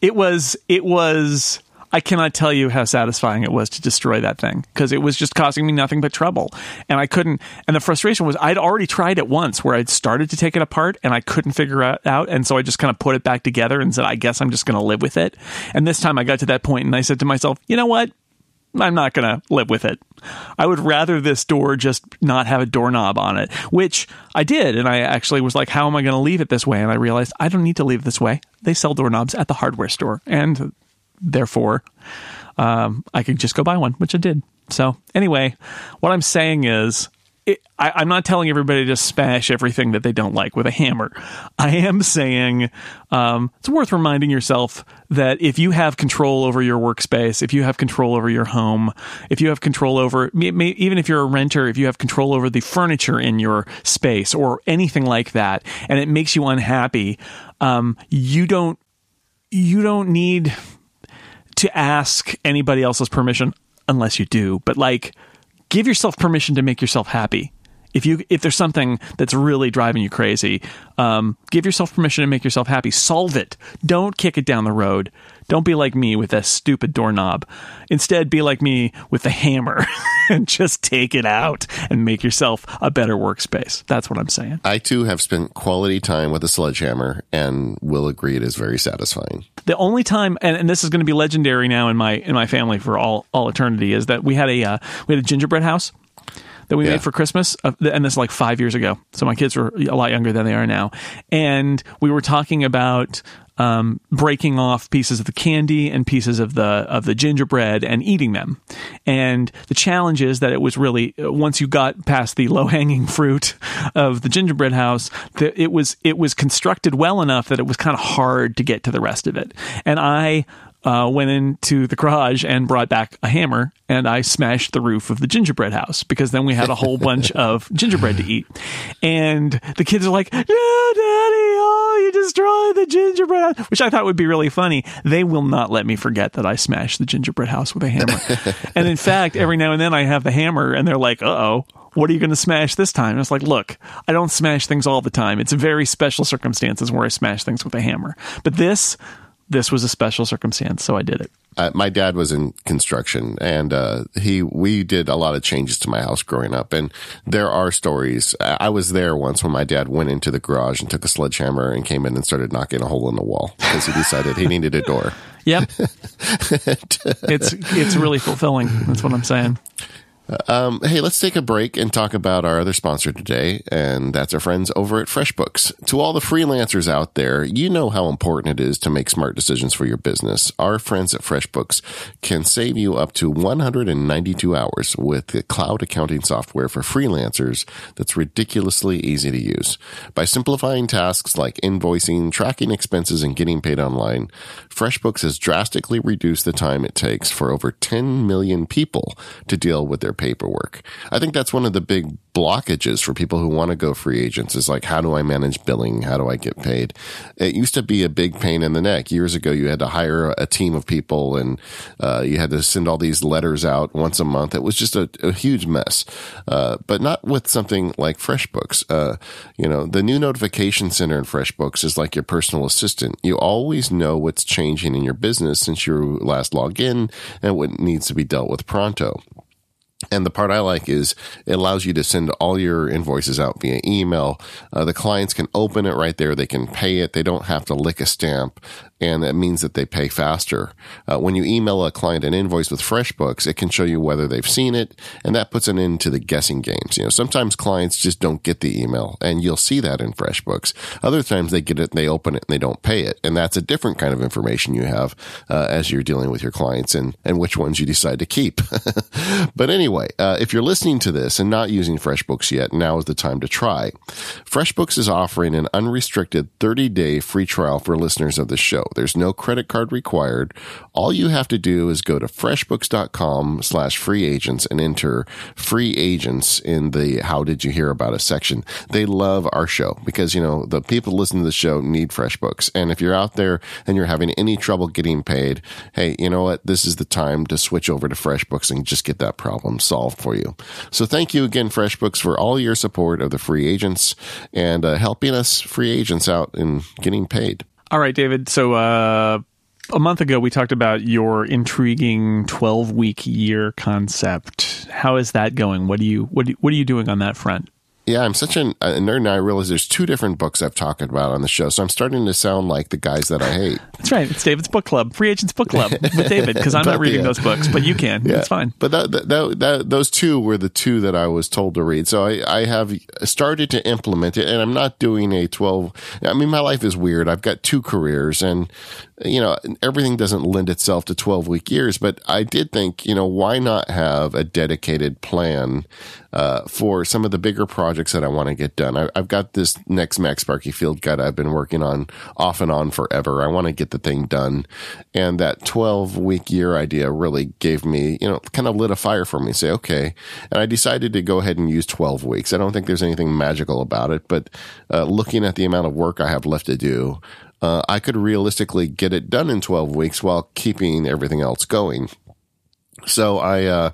it was it was. I cannot tell you how satisfying it was to destroy that thing because it was just causing me nothing but trouble. And I couldn't, and the frustration was I'd already tried it once where I'd started to take it apart and I couldn't figure it out. And so I just kind of put it back together and said, I guess I'm just going to live with it. And this time I got to that point and I said to myself, you know what? I'm not going to live with it. I would rather this door just not have a doorknob on it, which I did. And I actually was like, how am I going to leave it this way? And I realized I don't need to leave this way. They sell doorknobs at the hardware store. And therefore, um, I could just go buy one, which I did. So, anyway, what I'm saying is, it, I, I'm not telling everybody to smash everything that they don't like with a hammer. I am saying um, it's worth reminding yourself that if you have control over your workspace, if you have control over your home, if you have control over, even if you're a renter, if you have control over the furniture in your space or anything like that, and it makes you unhappy, um, you don't you don't need to ask anybody else's permission unless you do but like give yourself permission to make yourself happy. If you if there's something that's really driving you crazy um, give yourself permission to make yourself happy. Solve it. Don't kick it down the road Don't be like me with that stupid doorknob. Instead, be like me with the hammer and just take it out and make yourself a better workspace. That's what I'm saying. I too have spent quality time with a sledgehammer and will agree it is very satisfying. The only time, and, and this is going to be legendary now in my in my family for all all eternity, is that we had a uh, we had a gingerbread house that we Yeah. made for Christmas, uh, and this is like five years ago. So my kids were a lot younger than they are now, and we were talking about um, breaking off pieces of the candy and pieces of the of the gingerbread and eating them. And the challenge is that it was really uh, once you got past the low hanging fruit of the gingerbread house, that it was it was constructed well enough that it was kind of hard to get to the rest of it. And I uh, went into the garage and brought back a hammer and I smashed the roof of the gingerbread house because then we had a whole bunch of gingerbread to eat. And the kids are like, No, Daddy, oh, you destroyed the gingerbread house, which I thought would be really funny. They will not let me forget that I smashed the gingerbread house with a hammer. and in fact, every now and then I have the hammer and they're like, Uh oh. What are you going to smash this time? And it's like, look, I don't smash things all the time. It's very special circumstances where I smash things with a hammer. But this, this was a special circumstance, so I did it. Uh, my dad was in construction and uh, he we did a lot of changes to my house growing up and there are stories I I was there once when my dad went into the garage and took a sledgehammer and came in and started knocking a hole in the wall because he decided he needed a door Yep. it's it's really fulfilling. That's what I'm saying. Um, hey, let's take a break and talk about our other sponsor today, and that's our friends over at FreshBooks. To all the freelancers out there, you know how important it is to make smart decisions for your business. Our friends at FreshBooks can save you up to 192 hours with the cloud accounting software for freelancers that's ridiculously easy to use. By simplifying tasks like invoicing, tracking expenses, and getting paid online, FreshBooks has drastically reduced the time it takes for over 10 million people to deal with their paperwork. I think that's one of the big blockages for people who want to go free agents is like, how do I manage billing? How do I get paid? It used to be a big pain in the neck. Years ago, you had to hire a team of people and uh, you had to send all these letters out once a month. It was just a, a huge mess. Uh, but not with something like FreshBooks. Uh, you know, the new notification center in FreshBooks is like your personal assistant. You always know what's changing in your business since you last logged in and what needs to be dealt with pronto. And the part I like is it allows you to send all your invoices out via email. Uh, the clients can open it right there. They can pay it. They don't have to lick a stamp. And that means that they pay faster. Uh, when you email a client an invoice with FreshBooks, it can show you whether they've seen it. And that puts an end to the guessing games. You know, sometimes clients just don't get the email and you'll see that in FreshBooks. Other times they get it and they open it and they don't pay it. And that's a different kind of information you have uh, as you're dealing with your clients and, and which ones you decide to keep. but anyway, uh, if you're listening to this and not using FreshBooks yet, now is the time to try. FreshBooks is offering an unrestricted 30 day free trial for listeners of the show. There's no credit card required. All you have to do is go to freshbooks.com slash free agents and enter free agents in the how did you hear about us section. They love our show because, you know, the people listening to the show need FreshBooks. And if you're out there and you're having any trouble getting paid, hey, you know what? This is the time to switch over to FreshBooks and just get that problem solved for you. So thank you again, FreshBooks, for all your support of the free agents and uh, helping us free agents out in getting paid. All right, David. So uh, a month ago, we talked about your intriguing 12 week year concept. How is that going? What do you what do what are you doing on that front? Yeah, I'm such an, a nerd now. I realize there's two different books I've talked about on the show, so I'm starting to sound like the guys that I hate. That's right. It's David's book club, Free Agents Book Club with David, because I'm not reading yeah. those books, but you can. It's fine. But that, that, that, those two were the two that I was told to read. So I, I have started to implement it and I'm not doing a 12. I mean, my life is weird. I've got two careers and, you know, everything doesn't lend itself to 12 week years, but I did think, you know, why not have a dedicated plan, uh, for some of the bigger projects that I want to get done. I, I've got this next MacSparky Field guide I've been working on off and on forever. I want to get the thing done. And that 12 week year idea really gave me, you know, kind of lit a fire for me. Say, okay. And I decided to go ahead and use 12 weeks. I don't think there's anything magical about it, but uh, looking at the amount of work I have left to do, uh, I could realistically get it done in 12 weeks while keeping everything else going. So I, uh,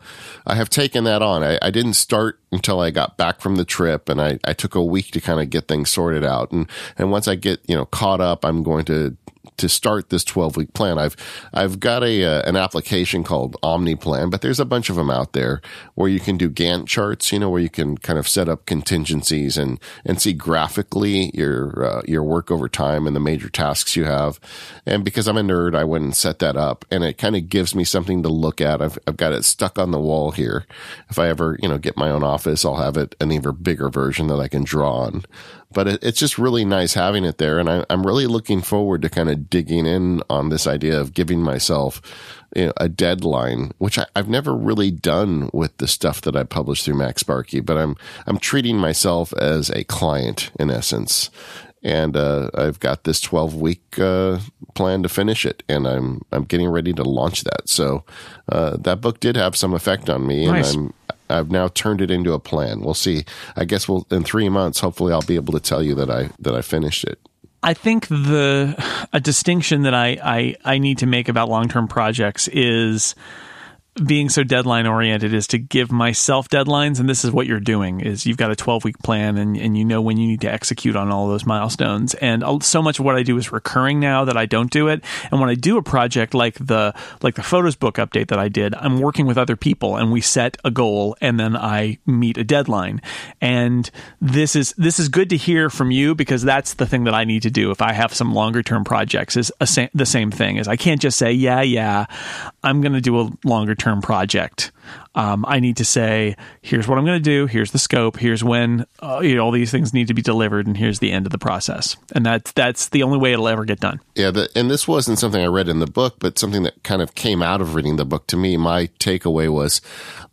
I have taken that on. I, I didn't start until I got back from the trip and I, I took a week to kind of get things sorted out. And, and once I get, you know, caught up, I'm going to to start this 12 week plan. I've I've got a uh, an application called OmniPlan, but there's a bunch of them out there where you can do Gantt charts, you know, where you can kind of set up contingencies and and see graphically your uh, your work over time and the major tasks you have. And because I'm a nerd, I went and set that up, and it kind of gives me something to look at. I've I've got it stuck on the wall here. If I ever you know get my own office, I'll have it an even bigger version that I can draw on but it, it's just really nice having it there. And I, am really looking forward to kind of digging in on this idea of giving myself you know, a deadline, which I, have never really done with the stuff that I publish through MacSparky, but I'm, I'm treating myself as a client in essence. And, uh, I've got this 12 week, uh, plan to finish it and I'm, I'm getting ready to launch that. So, uh, that book did have some effect on me nice. and I'm, I've now turned it into a plan. We'll see. I guess we'll in three months. Hopefully, I'll be able to tell you that I that I finished it. I think the a distinction that I I, I need to make about long term projects is being so deadline oriented is to give myself deadlines. And this is what you're doing is you've got a 12 week plan and, and you know when you need to execute on all those milestones. And so much of what i do is recurring now that i don't do it. And when i do a project like the like the photos book update that i did i'm working with other people and we set a goal and then i meet a deadline. And this is this is good to hear from you because that's the thing that i need to do if i have some longer term projects is sa- the same thing is i can't just say yeah yeah i'm going to do a longer term term project. Um, I need to say, here's what I'm going to do. Here's the scope. Here's when uh, you know all these things need to be delivered, and here's the end of the process. And that's that's the only way it'll ever get done. Yeah, the, and this wasn't something I read in the book, but something that kind of came out of reading the book to me. My takeaway was,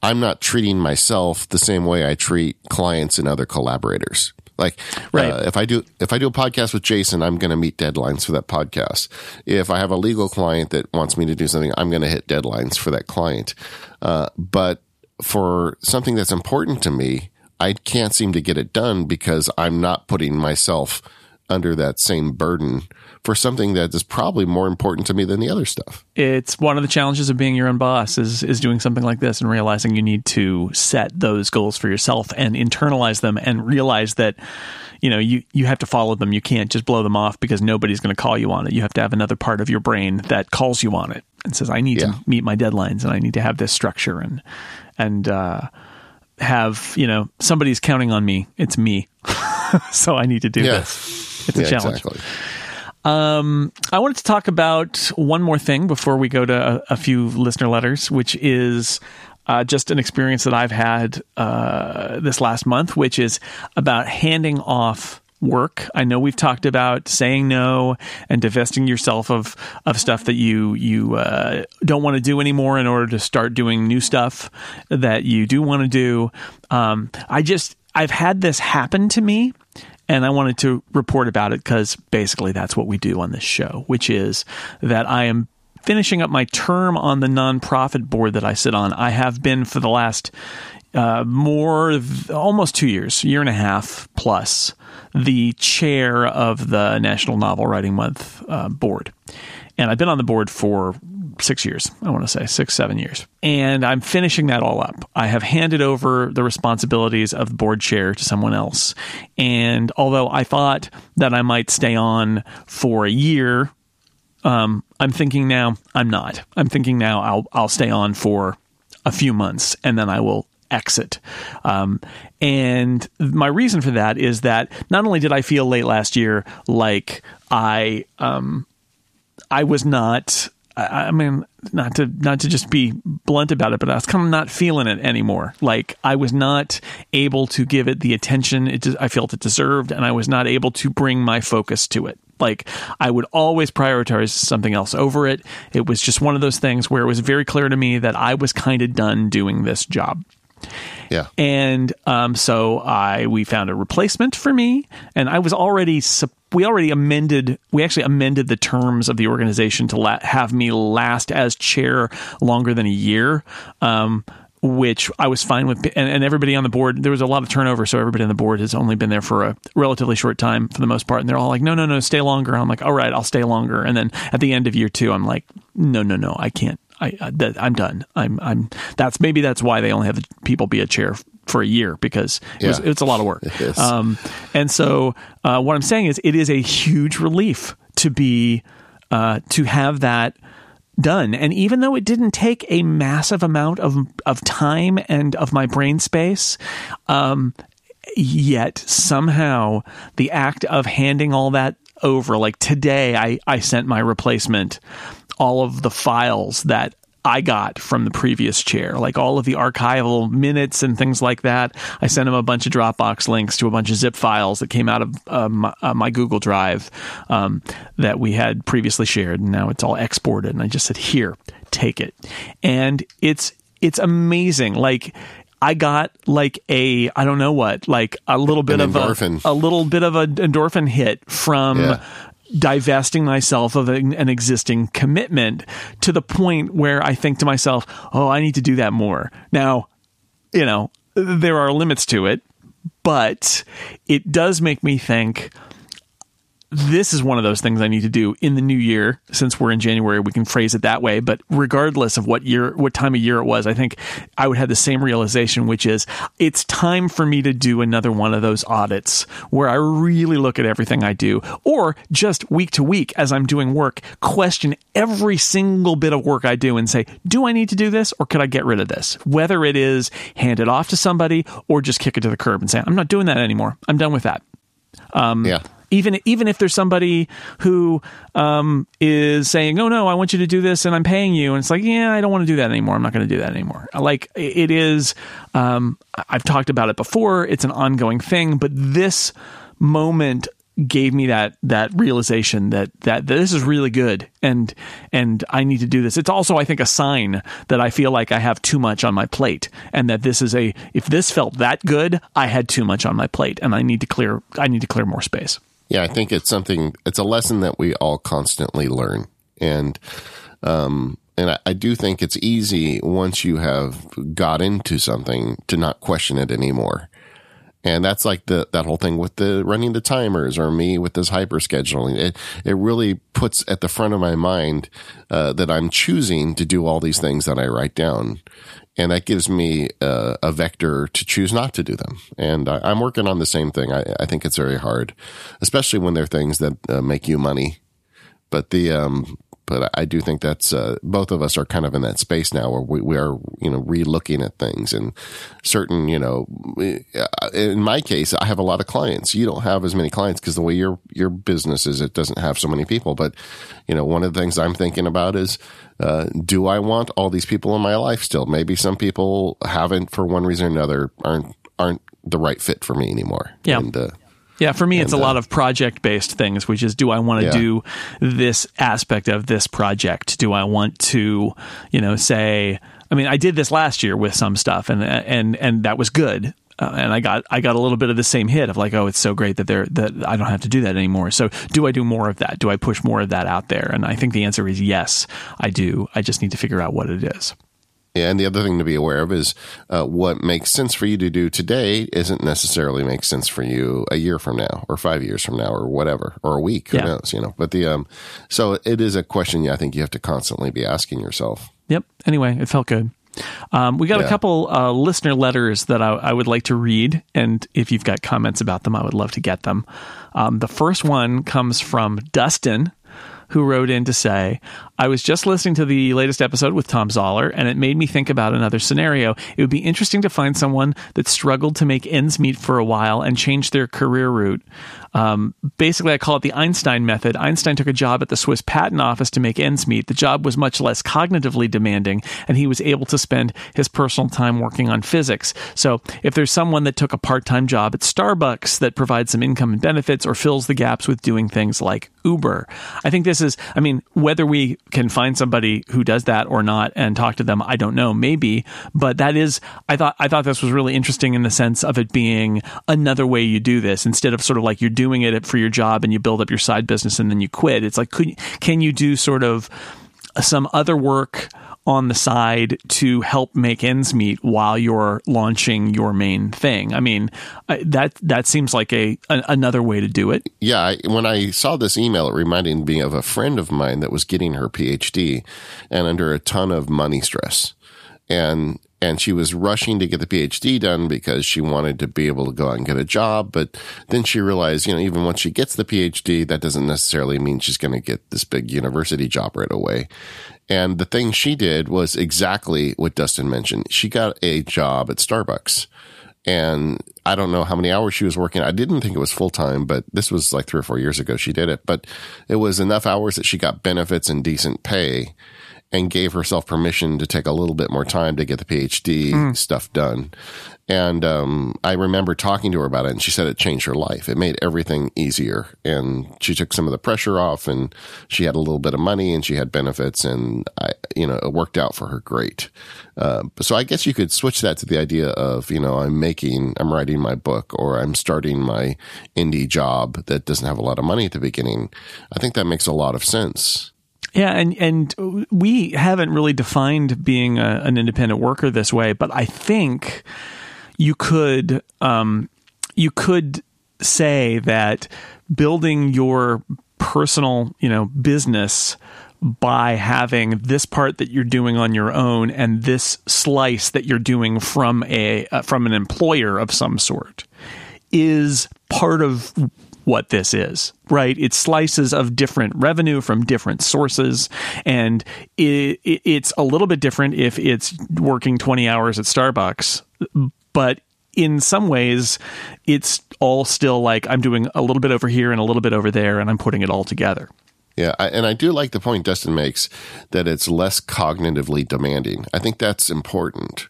I'm not treating myself the same way I treat clients and other collaborators. Like, right. Uh, if I do if I do a podcast with Jason, I'm going to meet deadlines for that podcast. If I have a legal client that wants me to do something, I'm going to hit deadlines for that client. Uh, but for something that's important to me, I can't seem to get it done because I'm not putting myself under that same burden for something that is probably more important to me than the other stuff. It's one of the challenges of being your own boss is is doing something like this and realizing you need to set those goals for yourself and internalize them and realize that you know you you have to follow them. You can't just blow them off because nobody's going to call you on it. You have to have another part of your brain that calls you on it and says I need yeah. to meet my deadlines and I need to have this structure and and uh, have you know somebody's counting on me. It's me, so I need to do yeah. this. It's a challenge. Exactly. Um, I wanted to talk about one more thing before we go to a, a few listener letters, which is uh, just an experience that I've had uh, this last month, which is about handing off work. I know we've talked about saying no and divesting yourself of of stuff that you you uh, don't want to do anymore in order to start doing new stuff that you do want to do. Um, I just I've had this happen to me and I wanted to report about it because basically that's what we do on this show, which is that I am finishing up my term on the nonprofit board that I sit on. I have been for the last uh, more, almost two years, year and a half plus, the chair of the National Novel Writing Month uh, board. And I've been on the board for six years, I want to say six, seven years. And I'm finishing that all up. I have handed over the responsibilities of the board chair to someone else. And although I thought that I might stay on for a year, um, I'm thinking now I'm not. I'm thinking now I'll I'll stay on for a few months and then I will exit. Um, and my reason for that is that not only did I feel late last year like I um, I was not I, I mean, not to not to just be blunt about it, but I was kind of not feeling it anymore. Like I was not able to give it the attention it I felt it deserved, and I was not able to bring my focus to it. Like I would always prioritize something else over it. It was just one of those things where it was very clear to me that I was kind of done doing this job. Yeah. And um, so I we found a replacement for me, and I was already we already amended we actually amended the terms of the organization to la- have me last as chair longer than a year. Um, which I was fine with, and, and, everybody on the board. There was a lot of turnover, so everybody on the board has only been there for a relatively short time for the most part. And they're all like, "No, no, no, stay longer." I'm like, "All right, I'll stay longer." And then at the end of year two, I'm like, "No, no, no, I can't. I, I am done. I'm I'm that's maybe that's why they only have the people be a chair for a year because it yeah. was, it's a lot of work. Um, and so uh, what I'm saying is it is a huge relief to be uh, to have that done. And even though it didn't take a massive amount of of time and of my brain space, um, yet somehow the act of handing all that over, like today, I I sent my replacement all of the files that I got from the previous chair, like all of the archival minutes and things like that. I sent him a bunch of Dropbox links to a bunch of zip files that came out of uh, my, uh, my, Google Drive um, that we had previously shared, and now it's all exported. And I just said, "Here, take it," and it's it's amazing. Like I got like a I don't know what like a little bit An of endorphin. a, a little bit of an endorphin hit from Yeah. divesting myself of an, an existing commitment to the point where I think to myself, "Oh, I need to do that more." Now, you know, there are limits to it, but it does make me think this is one of those things I need to do in the new year. Since we're in January, we can phrase it that way. But regardless of what year, what time of year it was, I think I would have the same realization, which is it's time for me to do another one of those audits where I really look at everything I do, or just week to week as I'm doing work, question every single bit of work I do and say, do I need to do this or could I get rid of this? Whether it is hand it off to somebody or just kick it to the curb and say, I'm not doing that anymore. I'm done with that um, yeah. Even even if there's somebody who um, is saying, "Oh no, I want you to do this, and I'm paying you," and it's like, "Yeah, I don't want to do that anymore. I'm not going to do that anymore." Like it is. Um, I've talked about it before. It's an ongoing thing, but this moment gave me that that realization that, that that this is really good and and I need to do this. It's also I think a sign that I feel like I have too much on my plate and that this is a if this felt that good, I had too much on my plate and I need to clear I need to clear more space. Yeah, I think it's something. It's a lesson that we all constantly learn, and um, and I, I do think it's easy once you have got into something to not question it anymore. And that's like the that whole thing with the running the timers, or me with this hyper scheduling. It it really puts at the front of my mind uh, that I'm choosing to do all these things that I write down, and that gives me a vector to choose not to do them. And I, I'm working on the same thing. I, I think it's very hard, especially when they're things that uh, make you money. But the um, but I do think that's uh, both of us are kind of in that space now where we, we are you know re-looking at things and certain you know uh, in my case I have a lot of clients. You don't have as many clients because the way your your business is, it doesn't have so many people. But you know one of the things I'm thinking about is uh, do I want all these people in my life still? Maybe some people haven't for one reason or another aren't aren't the right fit for me anymore. Yeah. And, uh, Yeah, for me, it's a lot of project based things, which is do I want to Yeah. do this aspect of this project? Do I want to, you know, say, I mean, I did this last year with some stuff and, and, and that was good. Uh, and I got I got a little bit of the same hit of like oh it's so great that they're that I don't have to do that anymore. So do I do more of that? Do I push more of that out there? And I think the answer is yes, I do. I just need to figure out what it is. And the other thing to be aware of is uh, what makes sense for you to do today isn't necessarily make sense for you a year from now or five years from now or whatever or a week. Who Yeah. knows? You know. But the um, so it is a question. I think you have to constantly be asking yourself. Yep. Anyway, it felt good. Um, we got a couple uh, listener letters that I, I would like to read, and if you've got comments about them, I would love to get them. Um, the first one comes from Dustin, who wrote in to say, I was just listening to the latest episode with Tom Zoller, and it made me think about another scenario. It would be interesting to find someone that struggled to make ends meet for a while and change their career route. Um, basically, I call it the Einstein method. Einstein took a job at the Swiss Patent Office to make ends meet. The job was much less cognitively demanding, and he was able to spend his personal time working on physics. So, if there's someone that took a part time job at Starbucks that provides some income and benefits or fills the gaps with doing things like Uber, I think this is, I mean, whether we can find somebody who does that or not and talk to them, I don't know, maybe, but that is, I thought, I thought this was really interesting in the sense of it being another way you do this instead of sort of like you're doing it for your job and you build up your side business and then you quit. It's like, could, can you do sort of some other work on the side to help make ends meet while you're launching your main thing? I mean, that, that seems like a, a another way to do it. Yeah, I, when I saw this email, it reminded me of a friend of mine that was getting her PhD and under a ton of money stress. And and she was rushing to get the PhD done because she wanted to be able to go out and get a job. But then she realized, you know, even once she gets the PhD, that doesn't necessarily mean she's going to get this big university job right away. And the thing she did was exactly what Dustin mentioned. She got a job at Starbucks. And I don't know how many hours she was working. I didn't think it was full time, but this was like three or four years ago she did it. But it was enough hours that she got benefits and decent pay and gave herself permission to take a little bit more time to get the PhD mm. stuff done. And um, I remember talking to her about it, and she said it changed her life. It made everything easier, and she took some of the pressure off, and she had a little bit of money, and she had benefits, and I, you know, it worked out for her great. Uh, so I guess you could switch that to the idea of, you know, I'm making, I'm writing my book, or I'm starting my indie job that doesn't have a lot of money at the beginning. I think that makes a lot of sense. Yeah, and and we haven't really defined being a, an independent worker this way, but I think you could um, you could say that building your personal, you know, business by having this part that you're doing on your own and this slice that you're doing from a uh, from an employer of some sort is part of what this is, right? It's slices of different revenue from different sources. And it, it, it's a little bit different if it's working 20 hours at Starbucks. But in some ways, it's all still like I'm doing a little bit over here and a little bit over there, and I'm putting it all together. Yeah, I, and I do like the point Dustin makes that it's less cognitively demanding. I think that's important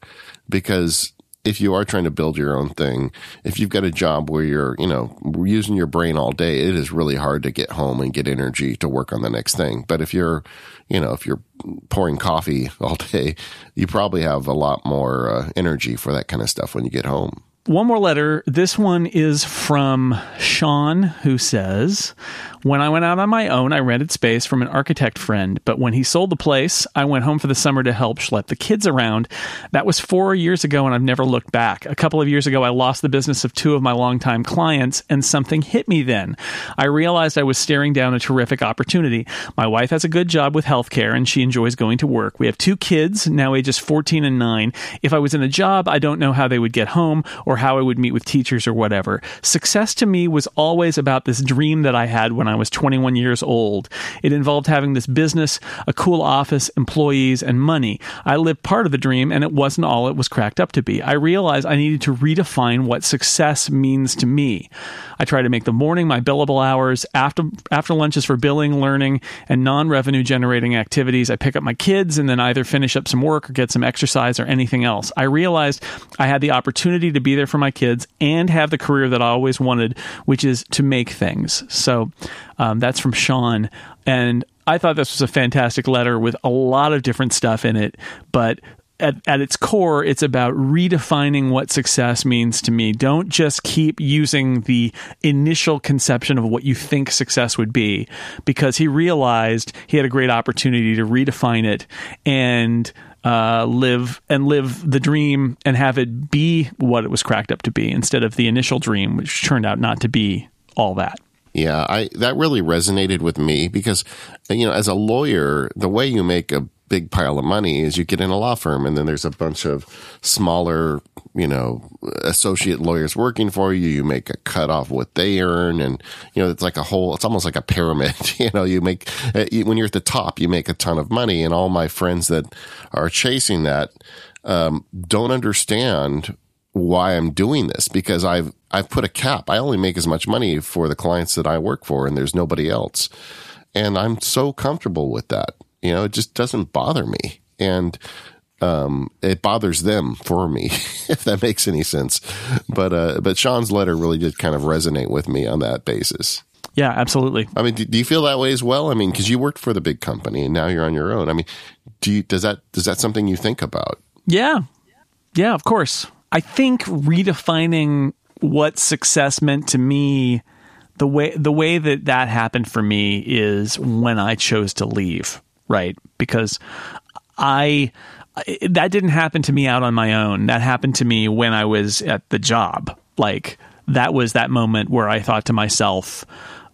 because if you are trying to build your own thing, if you've got a job where you're, you know, using your brain all day, it is really hard to get home and get energy to work on the next thing. But if you're, you know, if you're pouring coffee all day, you probably have a lot more uh, energy for that kind of stuff when you get home. One more letter. This one is from Sean, who says, when I went out on my own, I rented space from an architect friend, but when he sold the place, I went home for the summer to help schlep the kids around. That was four years ago, and I've never looked back. A couple of years ago, I lost the business of two of my longtime clients, and something hit me then. I realized I was staring down a terrific opportunity. My wife has a good job with healthcare, and she enjoys going to work. We have two kids, now ages 14 and 9. If I was in a job, I don't know how they would get home or how I would meet with teachers or whatever. Success to me was always about this dream that I had when I was 21 years old. It involved having this business, a cool office, employees, and money. I lived part of the dream, and it wasn't all it was cracked up to be. I realized I needed to redefine what success means to me. I try to make the morning my billable hours, after after lunches for billing, learning, and non-revenue generating activities. I pick up my kids and then either finish up some work or get some exercise or anything else. I realized I had the opportunity to be there for my kids and have the career that I always wanted, which is to make things. So um, that's from Sean. And I thought this was a fantastic letter with a lot of different stuff in it. But at, at its core, it's about redefining what success means to me. Don't just keep using the initial conception of what you think success would be, because he realized he had a great opportunity to redefine it and uh, live and live the dream and have it be what it was cracked up to be instead of the initial dream, which turned out not to be all that. Yeah, I that really resonated with me because you know, as a lawyer, the way you make a big pile of money is you get in a law firm and then there's a bunch of smaller, you know, associate lawyers working for you. You make a cut off what they earn. And, you know, it's like a whole, it's almost like a pyramid. you know, you make, uh, when you're at the top, you make a ton of money. And all my friends that are chasing that, um, don't understand why I'm doing this because I've, I've put a cap. I only make as much money for the clients that I work for and there's nobody else. And I'm so comfortable with that. You know, it just doesn't bother me. And um, it bothers them for me, if that makes any sense. But uh, but Sean's letter really did kind of resonate with me on that basis. Yeah, absolutely. I mean, do, do you feel that way as well? I mean, because you worked for the big company and now you're on your own. I mean, do you, does that does that something you think about? Yeah, yeah, of course. I think redefining what success meant to me the way the way that that happened for me is when I chose to leave right? Because I that didn't happen to me out on my own. That happened to me when I was at the job. Like that was that moment where I thought to myself,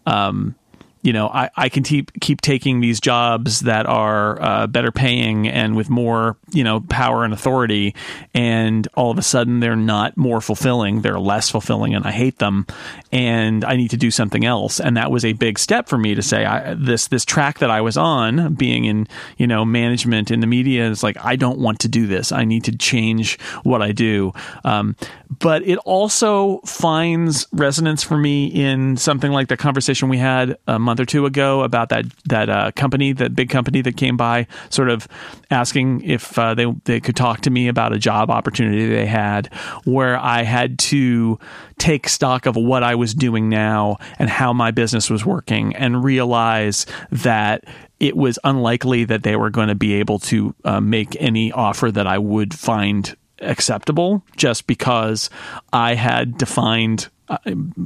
um, you know, I, I can keep keep taking these jobs that are uh, better paying and with more you know power and authority and all of a sudden they're not more fulfilling they're less fulfilling and i hate them and i need to do something else. And that was a big step for me to say I, this this track that i was on being in you know management in the media is like i don't want to do this. I need to change what i do. Um, but it also finds resonance for me in something like the conversation we had a month or two ago about that that uh, company that big company that came by sort of asking if uh, they they could talk to me about a job opportunity they had, where I had to take stock of what I was doing now and how my business was working, and realize that it was unlikely that they were going to be able to uh, make any offer that I would find acceptable just because I had defined uh,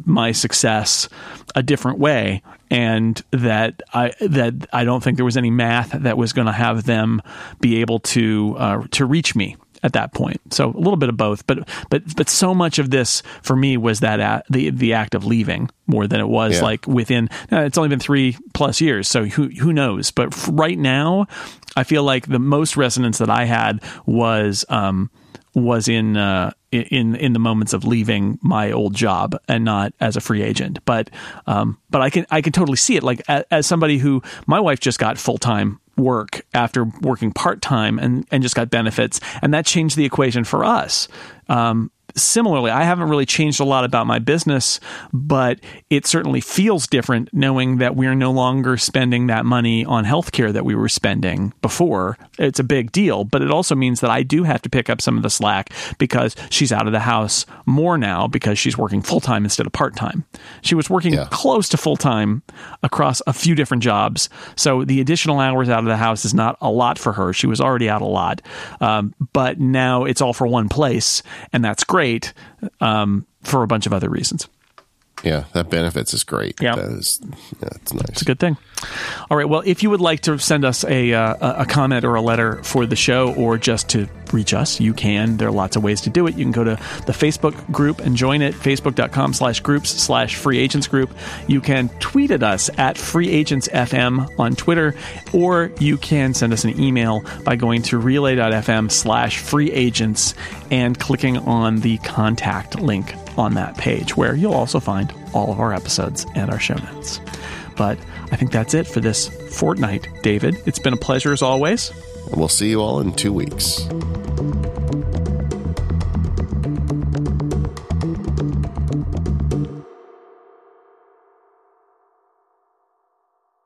my success a different way and that I that I don't think there was any math that was going to have them be able to uh, to reach me at that point. So a little bit of both, but but but so much of this for me was that the the act of leaving more than it was yeah. like within. Uh, it's only been three plus years, so who who knows? But right now, I feel like the most resonance that I had was. Um, was in uh, in in the moments of leaving my old job and not as a free agent. But um, but I can I can totally see it. Like as, as somebody who my wife just got full time work after working part time and and just got benefits, and that changed the equation for us. Um, similarly, I haven't really changed a lot about my business, but it certainly feels different knowing that we're no longer spending that money on healthcare that we were spending before. It's a big deal, but it also means that I do have to pick up some of the slack because she's out of the house more now because she's working full time instead of part time. She was working yeah. close to full time across a few different jobs. So the additional hours out of the house is not a lot for her. She was already out a lot. Um, but now it's all for one place, and that's great great um, for a bunch of other reasons. Yeah, that benefits is great. Yeah, that is, yeah, it's nice. It's a good thing. All right. Well, if you would like to send us a uh, a comment or a letter for the show, or just to reach us, you can. There are lots of ways to do it. You can go to the Facebook group and join it. Facebook.com slash groups slash free agents group. You can tweet at us at free agents FM on Twitter, or you can send us an email by going to relay.fm slash free agents and clicking on the contact link on that page, where you'll also find all of our episodes and our show notes. But I think that's it for this fortnight, David. It's been a pleasure as always. And we'll see you all in two weeks.